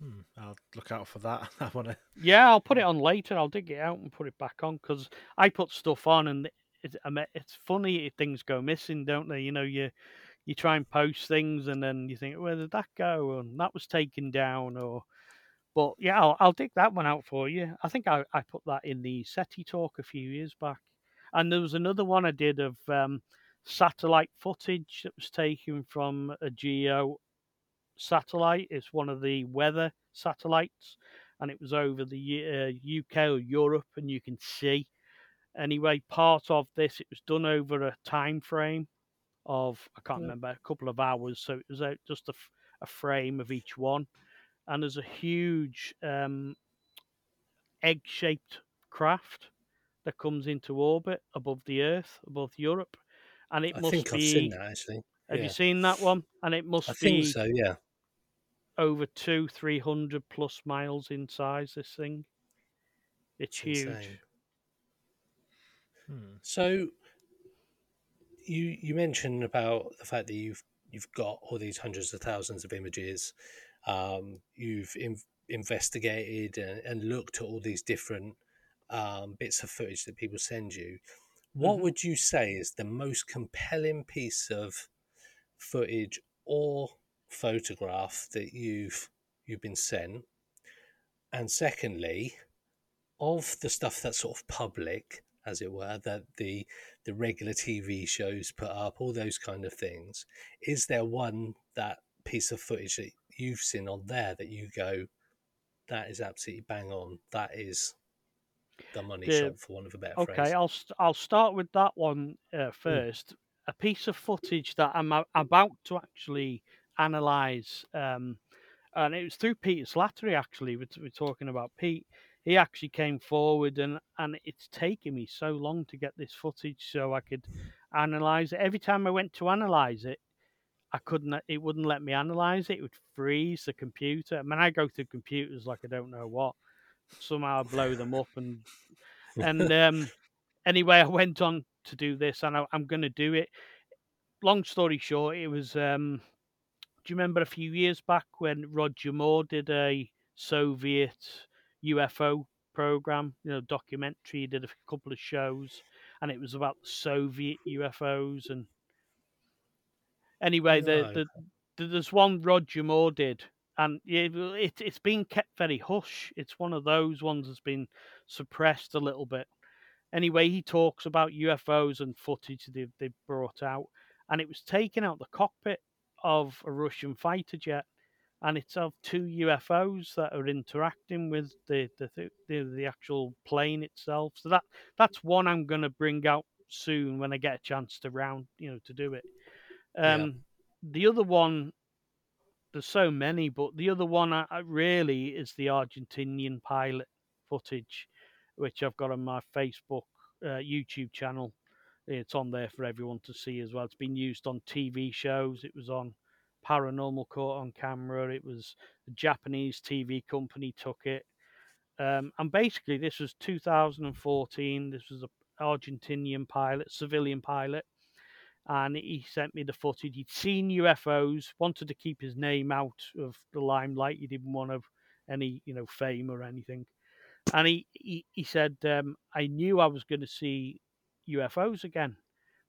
Hmm, I'll look out for that. I want to. Yeah, I'll put it on later. I'll dig it out and put it back on because I put stuff on and it, I mean, it's funny if things go missing, don't they? You know, you you try and post things and then you think, where did that go? And that was taken down, or but yeah, I'll, I'll dig that one out for you. I think I, I put that in the SETI talk a few years back, and there was another one I did of um, satellite footage that was taken from a geo satellite. It's one of the weather satellites, and it was over the uh, UK or Europe, and you can see. Anyway, part of this, it was done over a time frame of I can't Yeah. remember a couple of hours, so it was just a frame of each one, and there's a huge um, egg-shaped craft that comes into orbit above the Earth, above Europe, and it I must think be. I've seen that actually. Have yeah. you seen that one? And it must I be think so. Yeah. over two, three hundred plus miles in size. This thing, it's, It's huge. insane. Hmm. So you you mentioned about the fact that you've you've got all these hundreds of thousands of images. Um, you've in, investigated and, and looked at all these different um, bits of footage that people send you. What Mhm. would you say is the most compelling piece of footage or photograph that you've you've been sent? And secondly, of the stuff that's sort of public, as it were, that the the regular TV shows put up, all those kind of things, is there one that piece of footage that you've seen on there that you go, that is absolutely bang on, that is the money The- shot, for one of a better Okay, phrase? I'll I'll start with that one uh, first. A piece of footage that I'm about to actually analyze, um, and it was through Peter Slattery. Actually, we're, we're talking about Pete. He actually came forward, and and it's taken me so long to get this footage so I could analyze it. Every time I went to analyze it, I couldn't. It wouldn't let me analyze it. It would freeze the computer. I mean, I go through computers like I don't know what. Somehow I blow them up and and um, anyway, I went on to do this, and I, I'm going to do it. Long story short, it was. Um, do you remember a few years back when Roger Moore did a Soviet UFO program, you know, documentary? He did a couple of shows, and it was about Soviet UFOs. And anyway, the, No. the, the there's one Roger Moore did, and it, it it's been kept very hush. It's one of those ones that's been suppressed a little bit. Anyway, he talks about UFOs and footage they they brought out, and it was taken out the cockpit of a Russian fighter jet, and it's of two UFOs that are interacting with the the the, the actual plane itself. So that that's one I'm going to bring out soon when I get a chance to round you know to do it. Yeah. Um, The other one, there's so many, but the other one I, I really is the Argentinian pilot footage, which I've got on my Facebook, uh, YouTube channel. It's on there for everyone to see as well. It's been used on TV shows. It was on Paranormal caught on camera. It was a Japanese TV company took it. Um, and basically, this was 2014. This was an Argentinian pilot, civilian pilot, and he sent me the footage. He'd seen UFOs, wanted to keep his name out of the limelight. He didn't want to any, you know, fame or anything. And he he, he said, um, "I knew I was going to see UFOs again,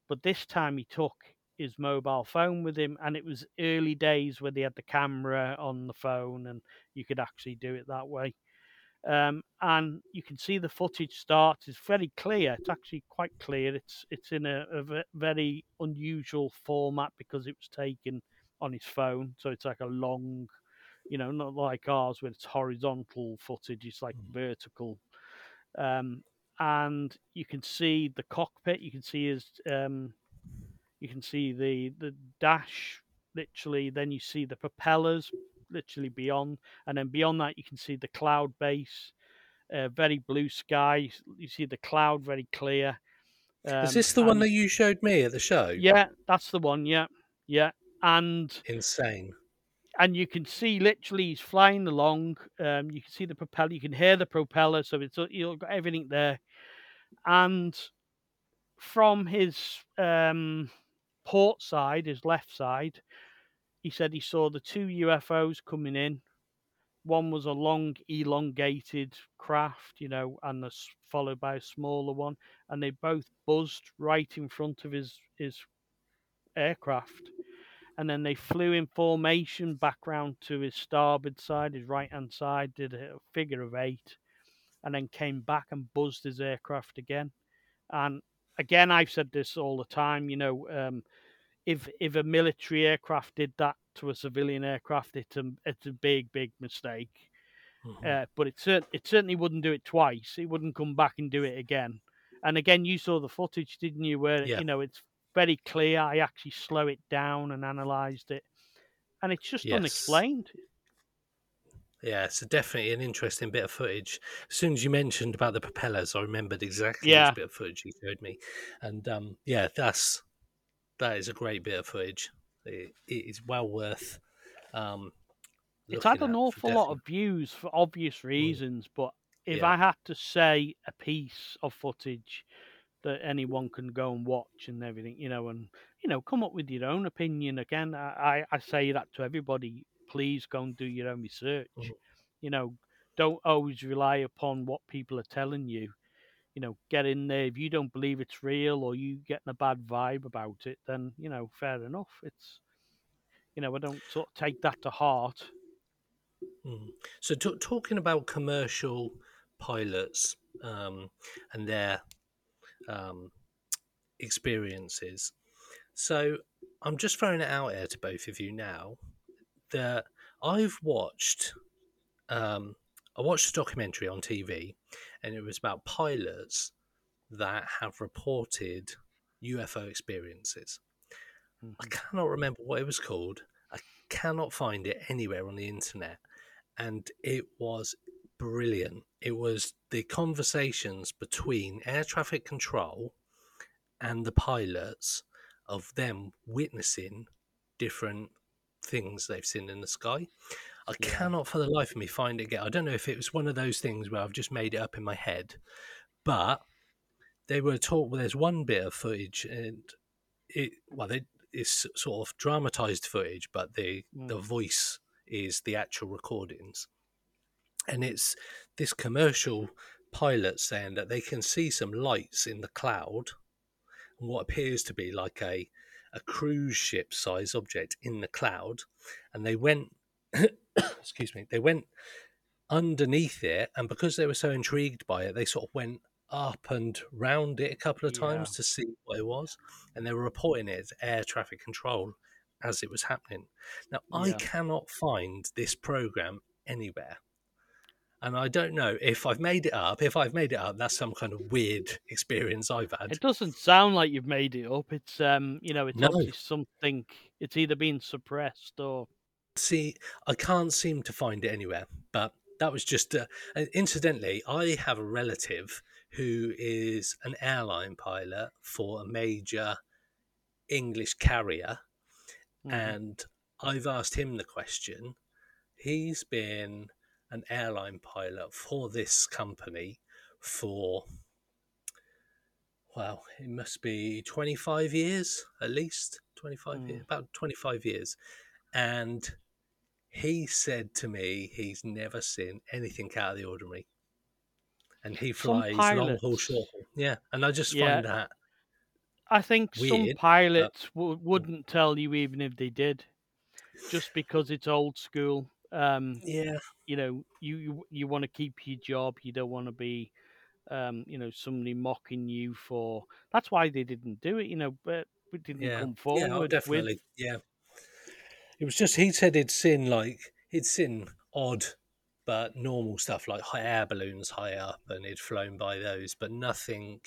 but this time he took his mobile phone with him, and it was early days where they had the camera on the phone, and you could actually do it that way." um, and you can see the footage start. It's very clear. It's actually quite clear. It's it's in a, a very unusual format because it was taken on his phone, so it's like a long, you know, not like ours where it's horizontal footage. It's like vertical, um, and you can see the cockpit. You can see his, um, you can see the the dash literally. Then you see the propellers literally beyond and then beyond that you can see the cloud base uh, very blue sky you see the cloud very clear Is Um, this the one that you showed me at the show? Yeah, that's the one. Yeah, yeah, and Insane. and you can see literally he's flying along. Um, you can see the propeller. You can hear the propeller. So it's you've got everything there, and from his um, port side, his left side, he said he saw the two UFOs coming in. One was a long, elongated craft, you know, and the, followed by a smaller one, and they both buzzed right in front of his his aircraft, and then they flew in formation back round to his starboard side, his right hand side, did a figure of eight, and then came back and buzzed his aircraft again. And again, I've said this all the time, you know, um, if if a military aircraft did that to a civilian aircraft, it's a it's a big big mistake. Mhm. Uh, but it cer- it certainly wouldn't do it twice. It wouldn't come back and do it again. And again, you saw the footage, didn't you? Where Yeah. you know it's very clear. I actually slow it down and analysed it, and it's just Yes. unexplained. Yeah, it's definitely an interesting bit of footage. As soon as you mentioned about the propellers, I remembered exactly Yeah. this bit of footage you showed me, and um, yeah, that's that is a great bit of footage. It, it is well worth. Um, It's had an awful lot of views for obvious reasons, but if Yeah. I had to say a piece of footage that anyone can go and watch and everything, you know, and you know, come up with your own opinion. Again, I, I I say that to everybody. Please go and do your own research. Mhm. You know, don't always rely upon what people are telling you. You know, get in there. If you don't believe it's real or you getting a bad vibe about it, then you know, fair enough. It's you know, I don't sort of take that to heart. Mm. So, t- talking about commercial pilots um, and their um, experiences, so I'm just throwing it out there to both of you now that I've watched. Um, I watched a documentary on TV, and it was about pilots that have reported UFO experiences. I cannot remember what it was called. I cannot find it anywhere on the internet. And it was brilliant. It was the conversations between air traffic control and the pilots of them witnessing different things they've seen in the sky. I Yeah. cannot for the life of me find it again. I don't know if it was one of those things where I've just made it up in my head, but they were taught. Well, there's one bit of footage, and it well, they, it's sort of dramatized footage, but the the Mm. voice is the actual recordings, and it's this commercial pilot saying that they can see some lights in the cloud, and what appears to be like a a cruise ship size object in the cloud, and they went. excuse me. They went underneath it, and because they were so intrigued by it, they sort of went up and round it a couple of times Yeah. to see what it was, and they were reporting it as air traffic control as it was happening. Now, I cannot find this program anywhere. And I don't know if I've made it up. If I've made it up, that's some kind of weird experience I've had. It doesn't sound like you've made it up. It's um, you know, it's No. something. It's either been suppressed or see i can't seem to find it anywhere but that was just uh, incidentally i have a relative who is an airline pilot for a major english carrier Mhm. and i've asked him the question he's been an airline pilot for this company for well it must be 25 years at least 25 years Mm. about 25 years and he said to me he's never seen anything out of the ordinary and he flies long haul short haul yeah and i just Yeah. find that I think some Weird, pilots w- wouldn't tell you even if they did, just because it's old school. Um, yeah you know, you you, you want to keep your job. You don't want to be, um, you know, somebody mocking you for. That's why they didn't do it. You know, but it didn't yeah come yeah forward oh, with definitely yeah it was just he said he'd seen like he'd seen odd but normal stuff like high air balloons high up and he'd flown by those but nothing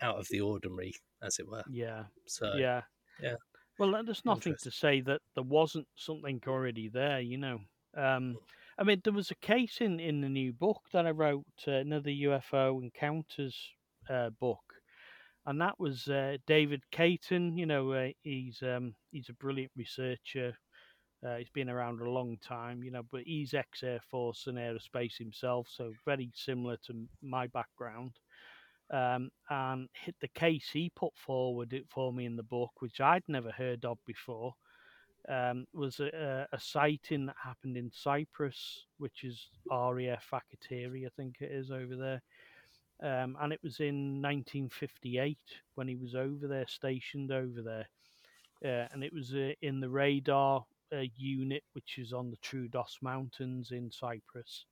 out of the ordinary as it were Yeah, so yeah, yeah. Well, there's nothing to say that there wasn't something already there. You know, um, I mean, there was a case in in the new book that I wrote, uh, another UFO encounters uh, book, and that was uh, David Caton. You know, uh, he's um, he's a brilliant researcher. Uh, he's been around a long time, you know, but he's ex Air Force and aerospace himself, so very similar to my background. Um, and hit the case he put forward it for me in the book, which I'd never heard of before, um, was a, a, sighting that happened in Cyprus, which is RAF Akrotiri, I think it is over there. Um, and it was in 1958 when he was over there, stationed over there. Uh, and it was uh, in the radar uh, unit, which is on the Troodos Mountains in Cyprus.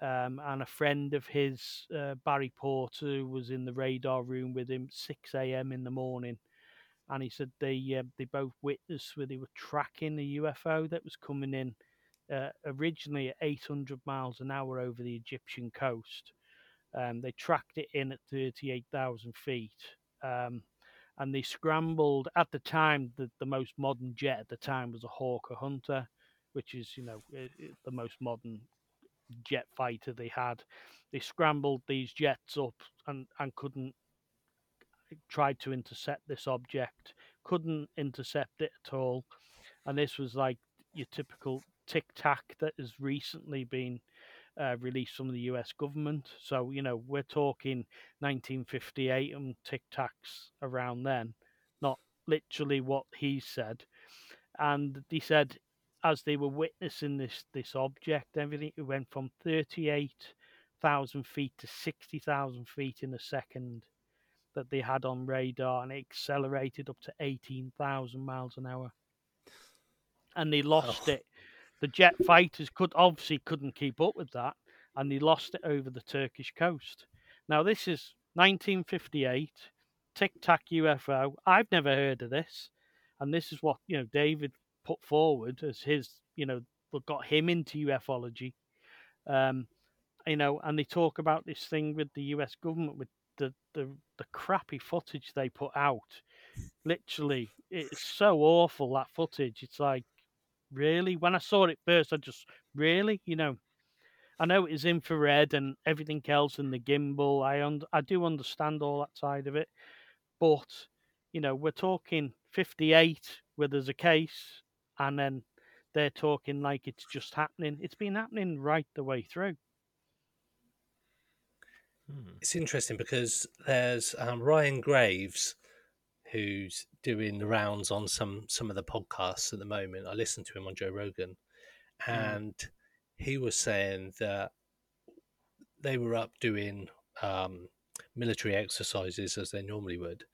Um, and a friend of his, uh, Barry Porter, was in the radar room with him 6 a.m. in the morning. And he said they uh, they both witnessed where they were tracking a UFO that was coming in uh, originally at 800 miles an hour over the Egyptian coast. Um, they tracked it in at 38,000 feet. Um, and they scrambled at the time the, the most modern jet at the time was a hawker hunter which is you know the most modern jet fighter they had they scrambled these jets up and and couldn't tried to intercept this object couldn't intercept it at all and this was like your typical tic tac that has recently been uh, released from the US government. So, you know, we're talking 1958 and tic tacs around then, not literally what he said. And he said, as they were witnessing this this object, everything it went from 38,000 feet to 60,000 feet in a second that they had on radar, and it accelerated up to 18,000 miles an hour. And they lost oh. it the jet fighters could obviously couldn't keep up with that, and they lost it over the Turkish coast. Now this is 1958, Tic Tac UFO. I've never heard of this, and this is what you know David put forward as his you know what got him into ufology. Um, you know, and they talk about this thing with the U.S. government with the the, crappy footage they put out. Literally, it's so awful that footage. It's like really. When I saw it first, I just really, you know, I know it is infrared and everything else and the gimbal. I un- I do understand all that side of it, but you know, we're talking 58 where there's a case, and then they're talking like it's just happening. It's been happening right the way through. Hmm. It's interesting because there's um, Ryan Graves who's doing the rounds on some some of the podcasts at the moment. I listened to him on Joe Rogan, mm. and mm. he was saying that they were up doing um, military exercises as they normally would,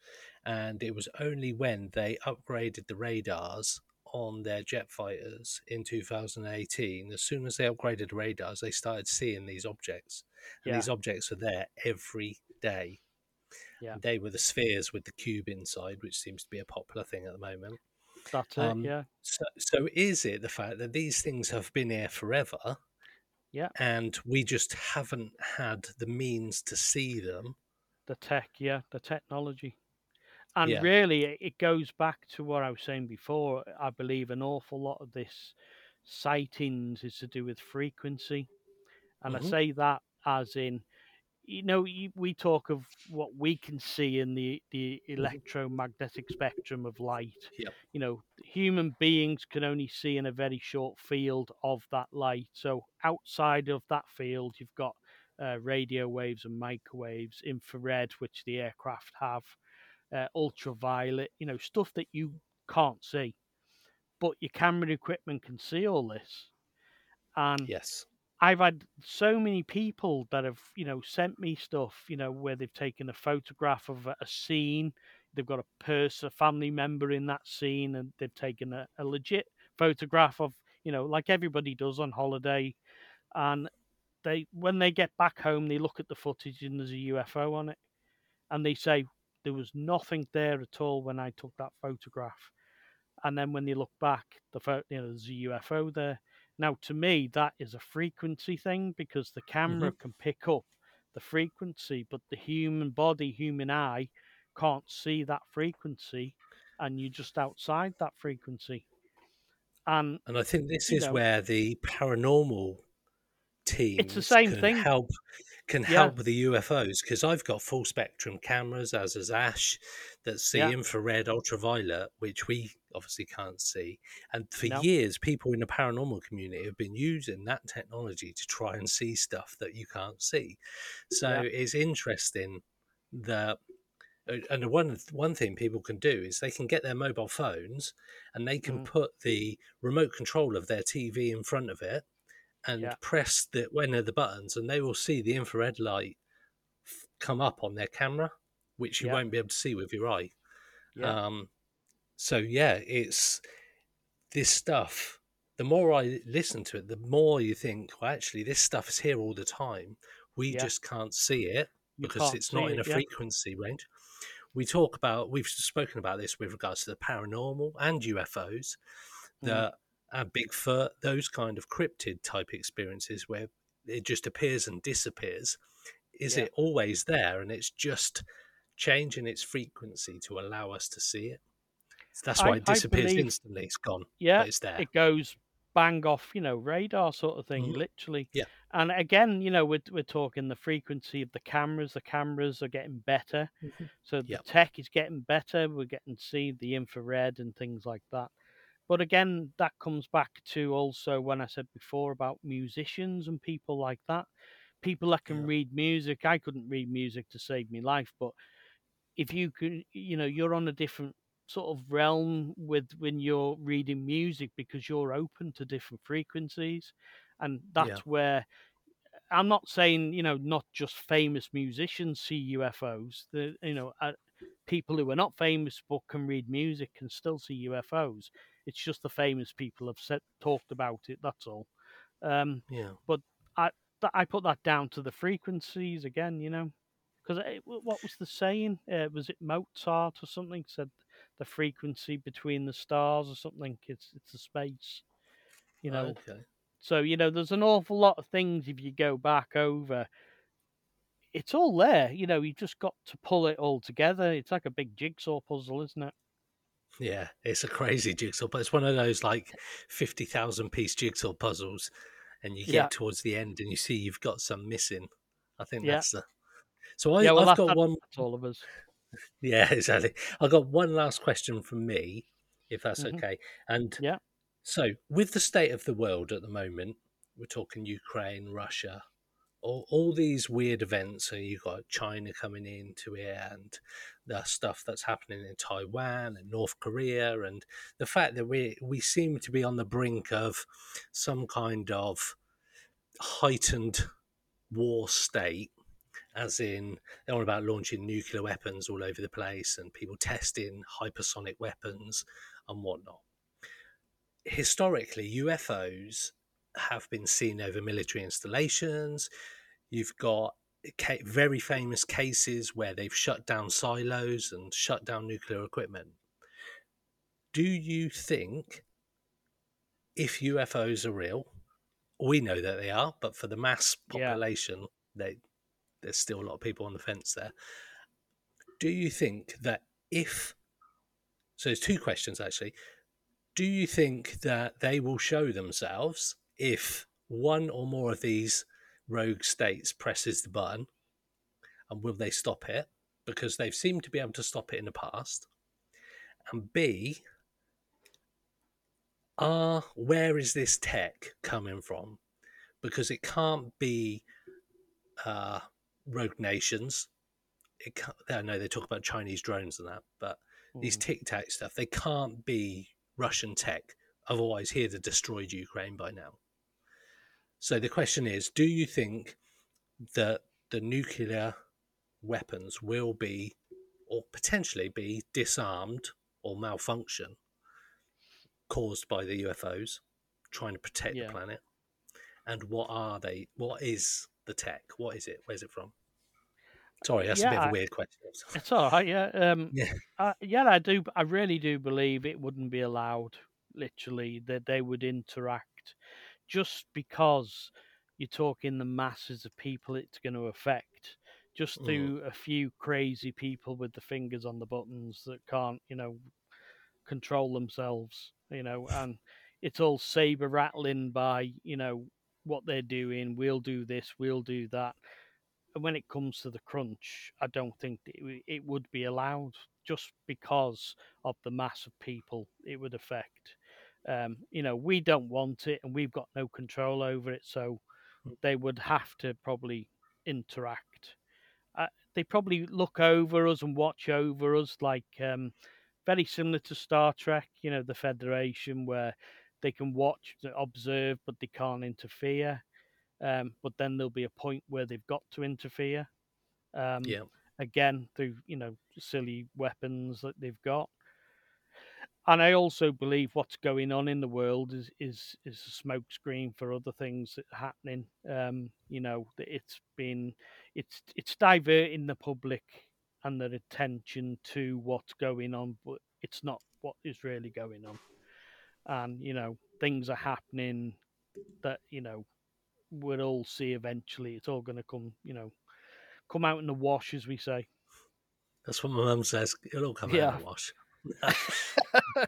and it was only when they upgraded the radars on their jet fighters in 2018 as soon as they upgraded radars they started seeing these objects and yeah. these objects are there every day yeah. They were the spheres with the cube inside, which seems to be a popular thing at the moment. That's it, um, yeah. So, so is it the fact that these things have been here forever? Yeah. And we just haven't had the means to see them. The tech, yeah, the technology. And yeah. really, it goes back to what I was saying before. I believe an awful lot of this sightings is to do with frequency. And mm-hmm. I say that as in you know, we talk of what we can see in the the mm-hmm. electromagnetic spectrum of light. Yep. You know, human beings can only see in a very short field of that light. So outside of that field, you've got uh, radio waves and microwaves, infrared, which the aircraft have, uh, ultraviolet. You know, stuff that you can't see, but your camera equipment can see all this. And yes, I've had so many people that have, you know, sent me stuff, you know, where they've taken a photograph of a, scene, they've got a person, a family member in that scene, and they've taken a, a legit photograph of, you know, like everybody does on holiday, and they, when they get back home, they look at the footage and there's a UFO on it, and they say there was nothing there at all when I took that photograph, and then when they look back, the photo, you know, there's a UFO there now, to me, that is a frequency thing because the camera mm-hmm. can pick up the frequency, but the human body, human eye, can't see that frequency, and you're just outside that frequency. And and I think this is know, where the paranormal teams it's the same thing help can Yeah. help with the UFOs because I've got full spectrum cameras, as is Ash, that see Yeah. infrared, ultraviolet, which we obviously can't see. And for No. years, people in the paranormal community have been using that technology to try and see stuff that you can't see. So Yeah. it's interesting that. uh, And the one one thing people can do is they can get their mobile phones and they can Mm. put the remote control of their TV in front of it and Yeah. press the one of the buttons, and they will see the infrared light f- come up on their camera, which you Yeah. won't be able to see with your eye. Yeah. Um, so yeah, it's this stuff. The more I listen to it, the more you think, well, actually, this stuff is here all the time. We Yeah. just can't see it You because it's not in a it, yeah. frequency range. We talk about, we've spoken about this with regards to the paranormal and UFOs, Mhm. that uh, Bigfoot, those kind of cryptid type experiences where it just appears and disappears. Is Yeah. it always there and it's just changing its frequency to allow us to see it? That's I- why it disappears believe- instantly. It's gone, Yeah, but it's there. it goes bang off, you know, radar sort of thing, Mhm. literally. Yeah. And again, you know, we're we're talking the frequency of the cameras. The cameras are getting better, Mhm. so the Yep. tech is getting better. We're getting to see the infrared and things like that. But again, that comes back to also when I said before about musicians and people like that. People that can Yeah. read music. I couldn't read music to save my life, but if you can, you know, you're on a different sort of realm with when you're reading music because you're open to different frequencies, and that's Yeah. where I'm not saying you know not just famous musicians see UFOs. The you know uh, people who are not famous but can read music can still see UFOs. It's just the famous people have said talked about it. That's all. Um, Yeah. that I I put that down to the frequencies again, you know, because what was the saying? Uh, was it Mozart or something said the frequency between the stars or something? It's it's the space, you know. Okay. So you know, there's an awful lot of things if you go back over. It's all there, you know. You just got to pull it all together. It's like a big jigsaw puzzle, isn't it? Yeah, it's a crazy jigsaw, but it's one of those like 50,000 piece jigsaw puzzles. And you get Yeah. towards the end and you see you've got some missing. I think Yeah. that's the. So I, yeah, well, I've got one. All of us. Yeah, exactly. I've got one last question from me, if that's Mhm. okay. And Yeah. so, with the state of the world at the moment, we're talking Ukraine, Russia, all, all these weird events. So, you've got China coming into it and the stuff that's happening in Taiwan and North Korea, and the fact that we, we seem to be on the brink of some kind of heightened war state as in they're all about launching nuclear weapons all over the place and people testing hypersonic weapons and whatnot. Historically, UFOs have been seen over military installations. You've got very famous cases where they've shut down silos and shut down nuclear equipment. Do you think if UFOs are real, we know that they are, but for the mass Yeah. population, they there's still a lot of people on the fence there. Do you think that if so there's two questions actually. Do you think that they will show themselves if one or more of these rogue states presses the button? And will they stop it? Because they've seemed to be able to stop it in the past. And B, are where is this tech coming from? Because it can't be uh, rogue nations. It can't, I know they talk about Chinese drones and that, but these Mm. tic tac stuff, they can't be Russian tech. Otherwise, he'd have destroyed Ukraine by now. So the question is do you think that the nuclear weapons will be, or potentially be, disarmed or malfunction caused by the UFOs trying to protect Yeah. the planet? And what are they? What is the tech? What is it? Where's it from? Sorry, that's a bit of a weird question. It's all right, yeah. Um, Yeah. uh, yeah, I do. I really do believe it wouldn't be allowed. Literally, that they would interact, just because you're talking the masses of people it's going to affect. Just Mm. through a few crazy people with the fingers on the buttons that can't, you know, control themselves. You know, and it's all saber rattling by, you know, what they're doing. We'll do this. We'll do that And when it comes to the crunch, I don't think it, it would be allowed just because of the mass of people it would affect. Um, you know, we don't want it, and we've got no control over it, so they would have to probably interact. Uh, they probably look over us and watch over us, like um, very similar to Star Trek. You know, the Federation, where they can watch, observe, but they can't interfere. Um, but then there'll be a point where they've got to interfere. Um, Yeah. Again, through you know silly weapons that they've got. And I also believe what's going on in the world is is is a smokescreen for other things that are happening. Um, you know, that it's been it's it's diverting the public and their attention to what's going on, but it's not what is really going on. And you know, things are happening that you know we'll all see eventually. It's all going to come, you know, come out in the wash, as we say. That's what my mum says. It'll all come out in the wash.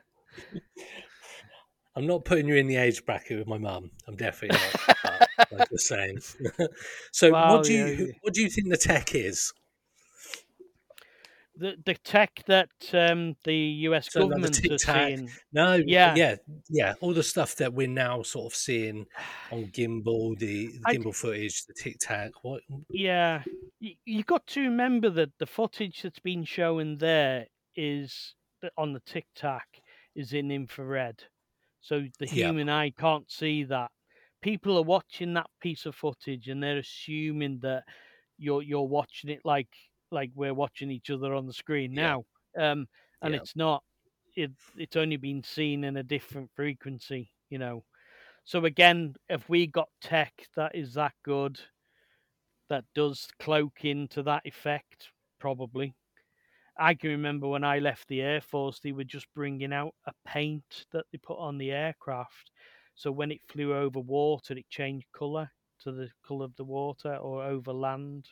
I'm not putting you in the age bracket with my mum. I'm definitely not. I'm just saying. so, Well, what do you yeah, yeah. what do you think the tech is? The the tech that um, the U.S. So, like the government tic-tac, seeing, No, Yeah. yeah, yeah. All the stuff that we're now sort of seeing on gimbal, the, the I- gimbal footage, the tic tac. What? yeah, you, you got to remember that the footage that's been shown there is on the Tic Tac is in infrared, so the human eye can't see that. People are watching that piece of footage and they're assuming that you're you're watching it like like we're watching each other on the screen now, um, and it's not. It it's only been seen in a different frequency, you know. So again, if we got tech that is that good, that does cloak into that effect, probably. I can remember when I left the Air Force, they were just bringing out a paint that they put on the aircraft. So when it flew over water, it changed colour to the colour of the water or over land.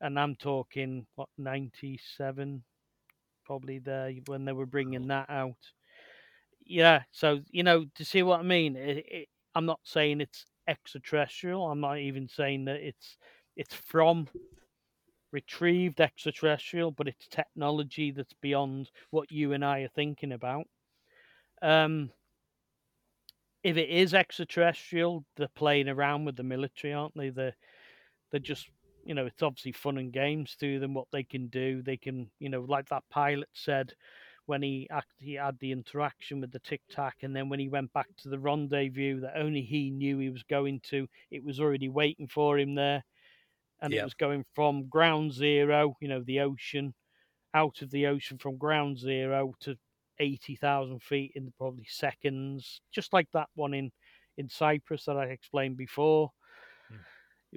And I'm talking, what, 97, probably there, when they were bringing that out. Yeah, so, you know, to see what I mean, it, it, I'm not saying it's extraterrestrial. I'm not even saying that it's it's from retrieved extraterrestrial, but it's technology that's beyond what you and I are thinking about. Um, if it is extraterrestrial, they're playing around with the military, aren't they? They're they're just you know, it's obviously fun and games to them what they can do. They can, you know, like that pilot said when he actually had the interaction with the tic tac, and then when he went back to the rendezvous that only he knew he was going to, it was already waiting for him there, and Yeah. it was going from ground zero, you know, the ocean, out of the ocean from ground zero to eighty thousand feet in probably seconds, just like that one in in Cyprus that I explained before. Hmm.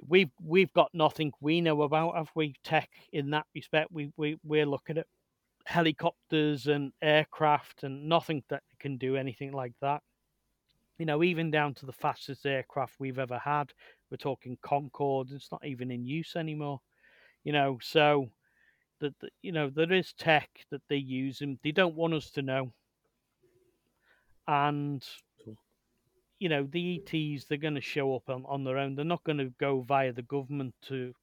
We've we've got nothing we know about, have we? Tech in that respect, we we we're looking at helicopters and aircraft and nothing that can do anything like that. You know, even down to the fastest aircraft we've ever had. We're talking Concorde. It's not even in use anymore. You know, so that you know there is tech that they use and they don't want us to know. And you know, the ETs they're going to show up on, on their own. They're not going to go via the government to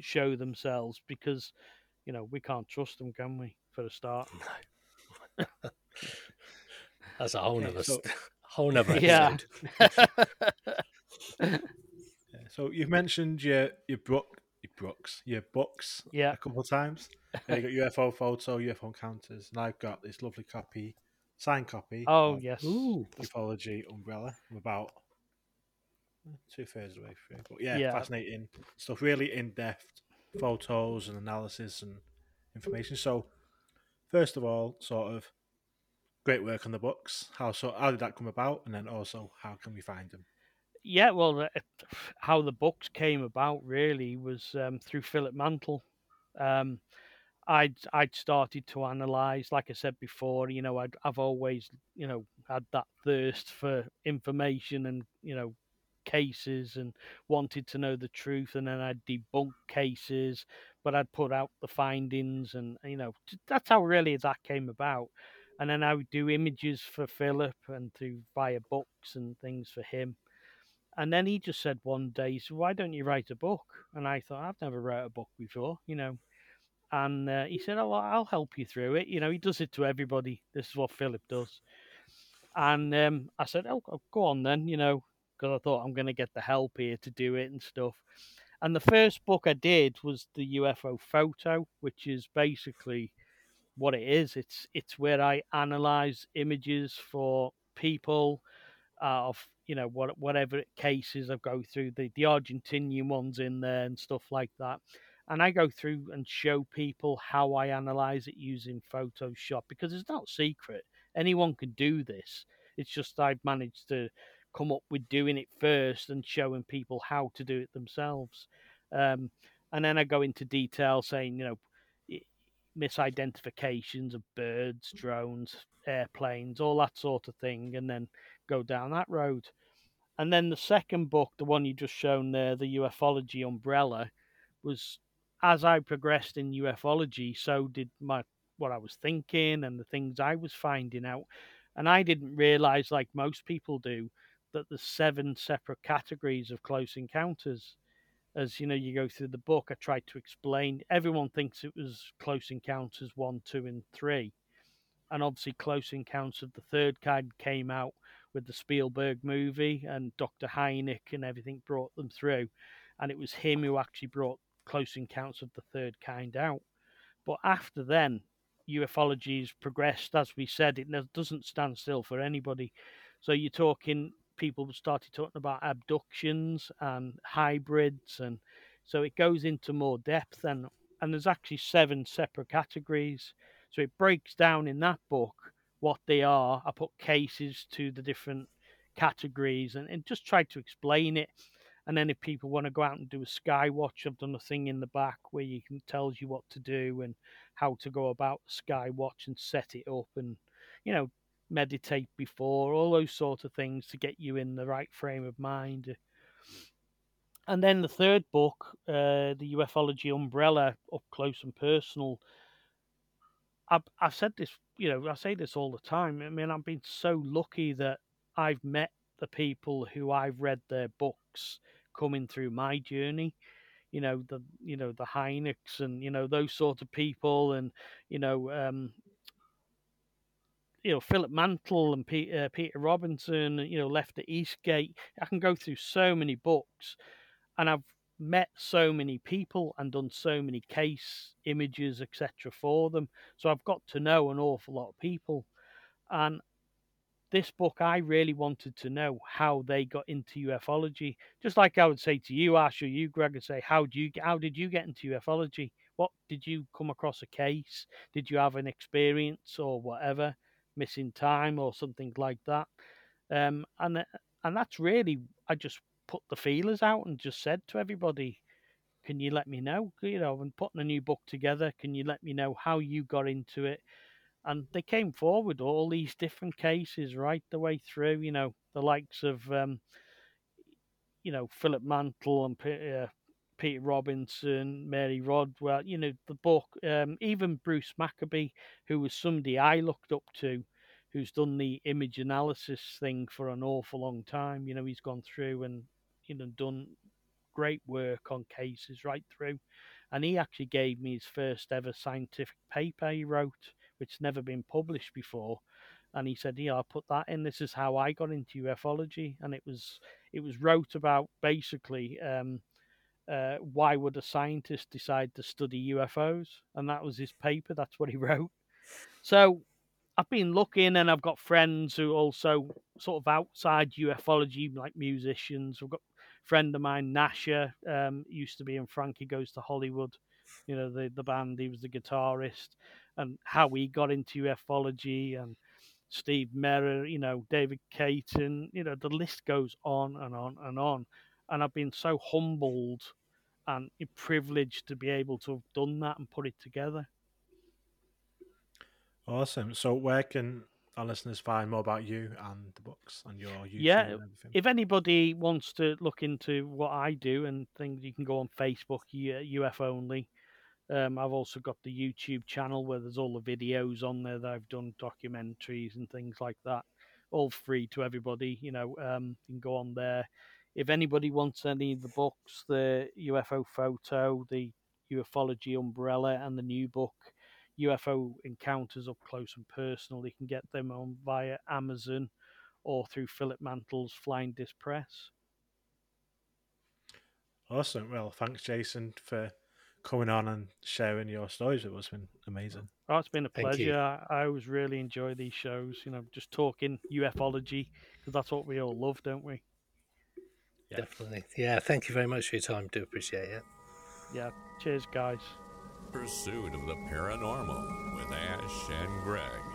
show themselves because you know we can't trust them, can we? For a start. That's a whole Okay, nother, so- whole nother episode. Yeah, So you've mentioned your your book, your books, your books Yeah. a couple of times. Uh, you got UFO photo, UFO encounters, and I've got this lovely copy, signed copy. Oh yes. Ooh, Ufology umbrella. I'm about two thirds of the way through. But yeah, Yeah. fascinating stuff. Really in depth photos and analysis and information. So, first of all, sort of great work on the books. How so? How did that come about? And then also, how can we find them? Yeah, well, uh, how the books came about really was um, through Philip Mantle. Um, I'd I'd started to analyze, like I said before, you know, I'd, I've always, you know, had that thirst for information and you know, cases and wanted to know the truth, and then I'd debunk cases, but I'd put out the findings, and you know, that's how really that came about. And then I would do images for Philip and to via books and things for him And then he just said one day, so why don't you write a book? And I thought, I've never wrote a book before, you know. And uh, he said, oh, I'll help you through it. You know, he does it to everybody. This is what Philip does. And um, I said, oh, oh, go on then, you know, because I thought I'm going to get the help here to do it and stuff. And the first book I did was the UFO photo, which is basically what it is. It's it's where I analyze images for people of you know what whatever cases I go through. The the Argentinian ones in there and stuff like that. And I go through and show people how I analyze it using Photoshop because it's not secret. Anyone can do this. It's just I've managed to come up with doing it first and showing people how to do it themselves. Um, and then I go into detail saying, you know, misidentifications of birds, drones, airplanes, all that sort of thing, and then go down that road. And then the second book, the one you just shown there, the ufology umbrella, was as I progressed in ufology, so did my what I was thinking and the things I was finding out. And I didn't realize, like most people do, that there's seven separate categories of close encounters as you know you go through the book i tried to explain everyone thinks it was close encounters one two and three and obviously close encounters of the third kind came out with the spielberg movie and dr hynek and everything brought them through. And it was him who actually brought close encounters of the third kind out. But after then ufology has progressed. As we said it doesn't stand still for anybody. So you're talking people started talking about abductions and hybrids, and so it goes into more depth. and And there's actually seven separate categories, so it breaks down in that book what they are. I put cases to the different categories and, and just tried to explain it. And then if people want to go out and do a sky watch, I've done a thing in the back where you can tells you what to do and how to go about sky watch and set it up and you know meditate before, all those sort of things to get you in the right frame of mind. And then the third book, uh, the ufology umbrella, up close and personal. I've, I've said this, you know, I say this all the time. I mean, I've been so lucky that I've met the people who I've read their books coming through my journey you know the you know the Hyneks and you know those sort of people and you know um, you know Philip Mantle and Peter, uh, Peter Robinson, you know, left at Eastgate. I can go through so many books, and I've met so many people and done so many case images, etc., for them. So I've got to know an awful lot of people, and this book, I really wanted to know how they got into ufology. Just like I would say to you, Ash, or you, Greg, and say, how do you, how did you get into ufology? What did you come across a case? Did you have an experience or whatever? missing time or something like that. Um, and uh, and that's really I just put the feelers out and just said to everybody, "Can you let me know? You know, and putting a new book together, can you let me know how you got into it?" And they came forward all these different cases right the way through. You know, the likes of um, you know Philip Mantle and uh, Peter Robinson, Mary Rodwell, you know, the book, um, even Bruce Maccabee, who was somebody I looked up to, who's done the image analysis thing for an awful long time. You know, he's gone through and, you know, done great work on cases right through. And he actually gave me his first ever scientific paper he wrote, which never been published before. And he said, "Yeah, I'll put that in. This is how I got into ufology." And it was it was wrote about basically um, uh, why would a scientist decide to study UFOs? And that was his paper. That's what he wrote. So I've been looking, and I've got friends who also sort of outside ufology, like musicians. I've got friend of mine, Nasher, um, used to be in Frankie Goes to Hollywood. You know the the band. He was the guitarist, and how he got into ufology and. Steve Merrill, you know, David Caton, you know, the list goes on and on and on and I've been so humbled and privileged to be able to have done that and put it together. Awesome. So, where can our listeners find more about you and the books and your YouTube yeah, If anybody wants to look into what I do and things, you can go on Facebook, UF Only. Um, I've also got the YouTube channel where there's all the videos on there that I've done, documentaries and things like that, all free to everybody. You know, um, you can go on there if anybody wants any of the books, the UFO photo, the ufology umbrella, and the new book, UFO Encounters Up Close and Personal, you can get them on via Amazon or through Philip Mantle's Flying Disc Press. Awesome. Well, thanks, Jason, for coming on and sharing your stories with us. It's been amazing. Oh, it's been a pleasure. I, I always really enjoy these shows. You know, just talking ufology because that's what we all love, don't we? Yeah. Definitely. Yeah. Thank you very much for your time. Do appreciate it. Yeah. Cheers, guys. Pursuit of the Paranormal with Ash and Greg.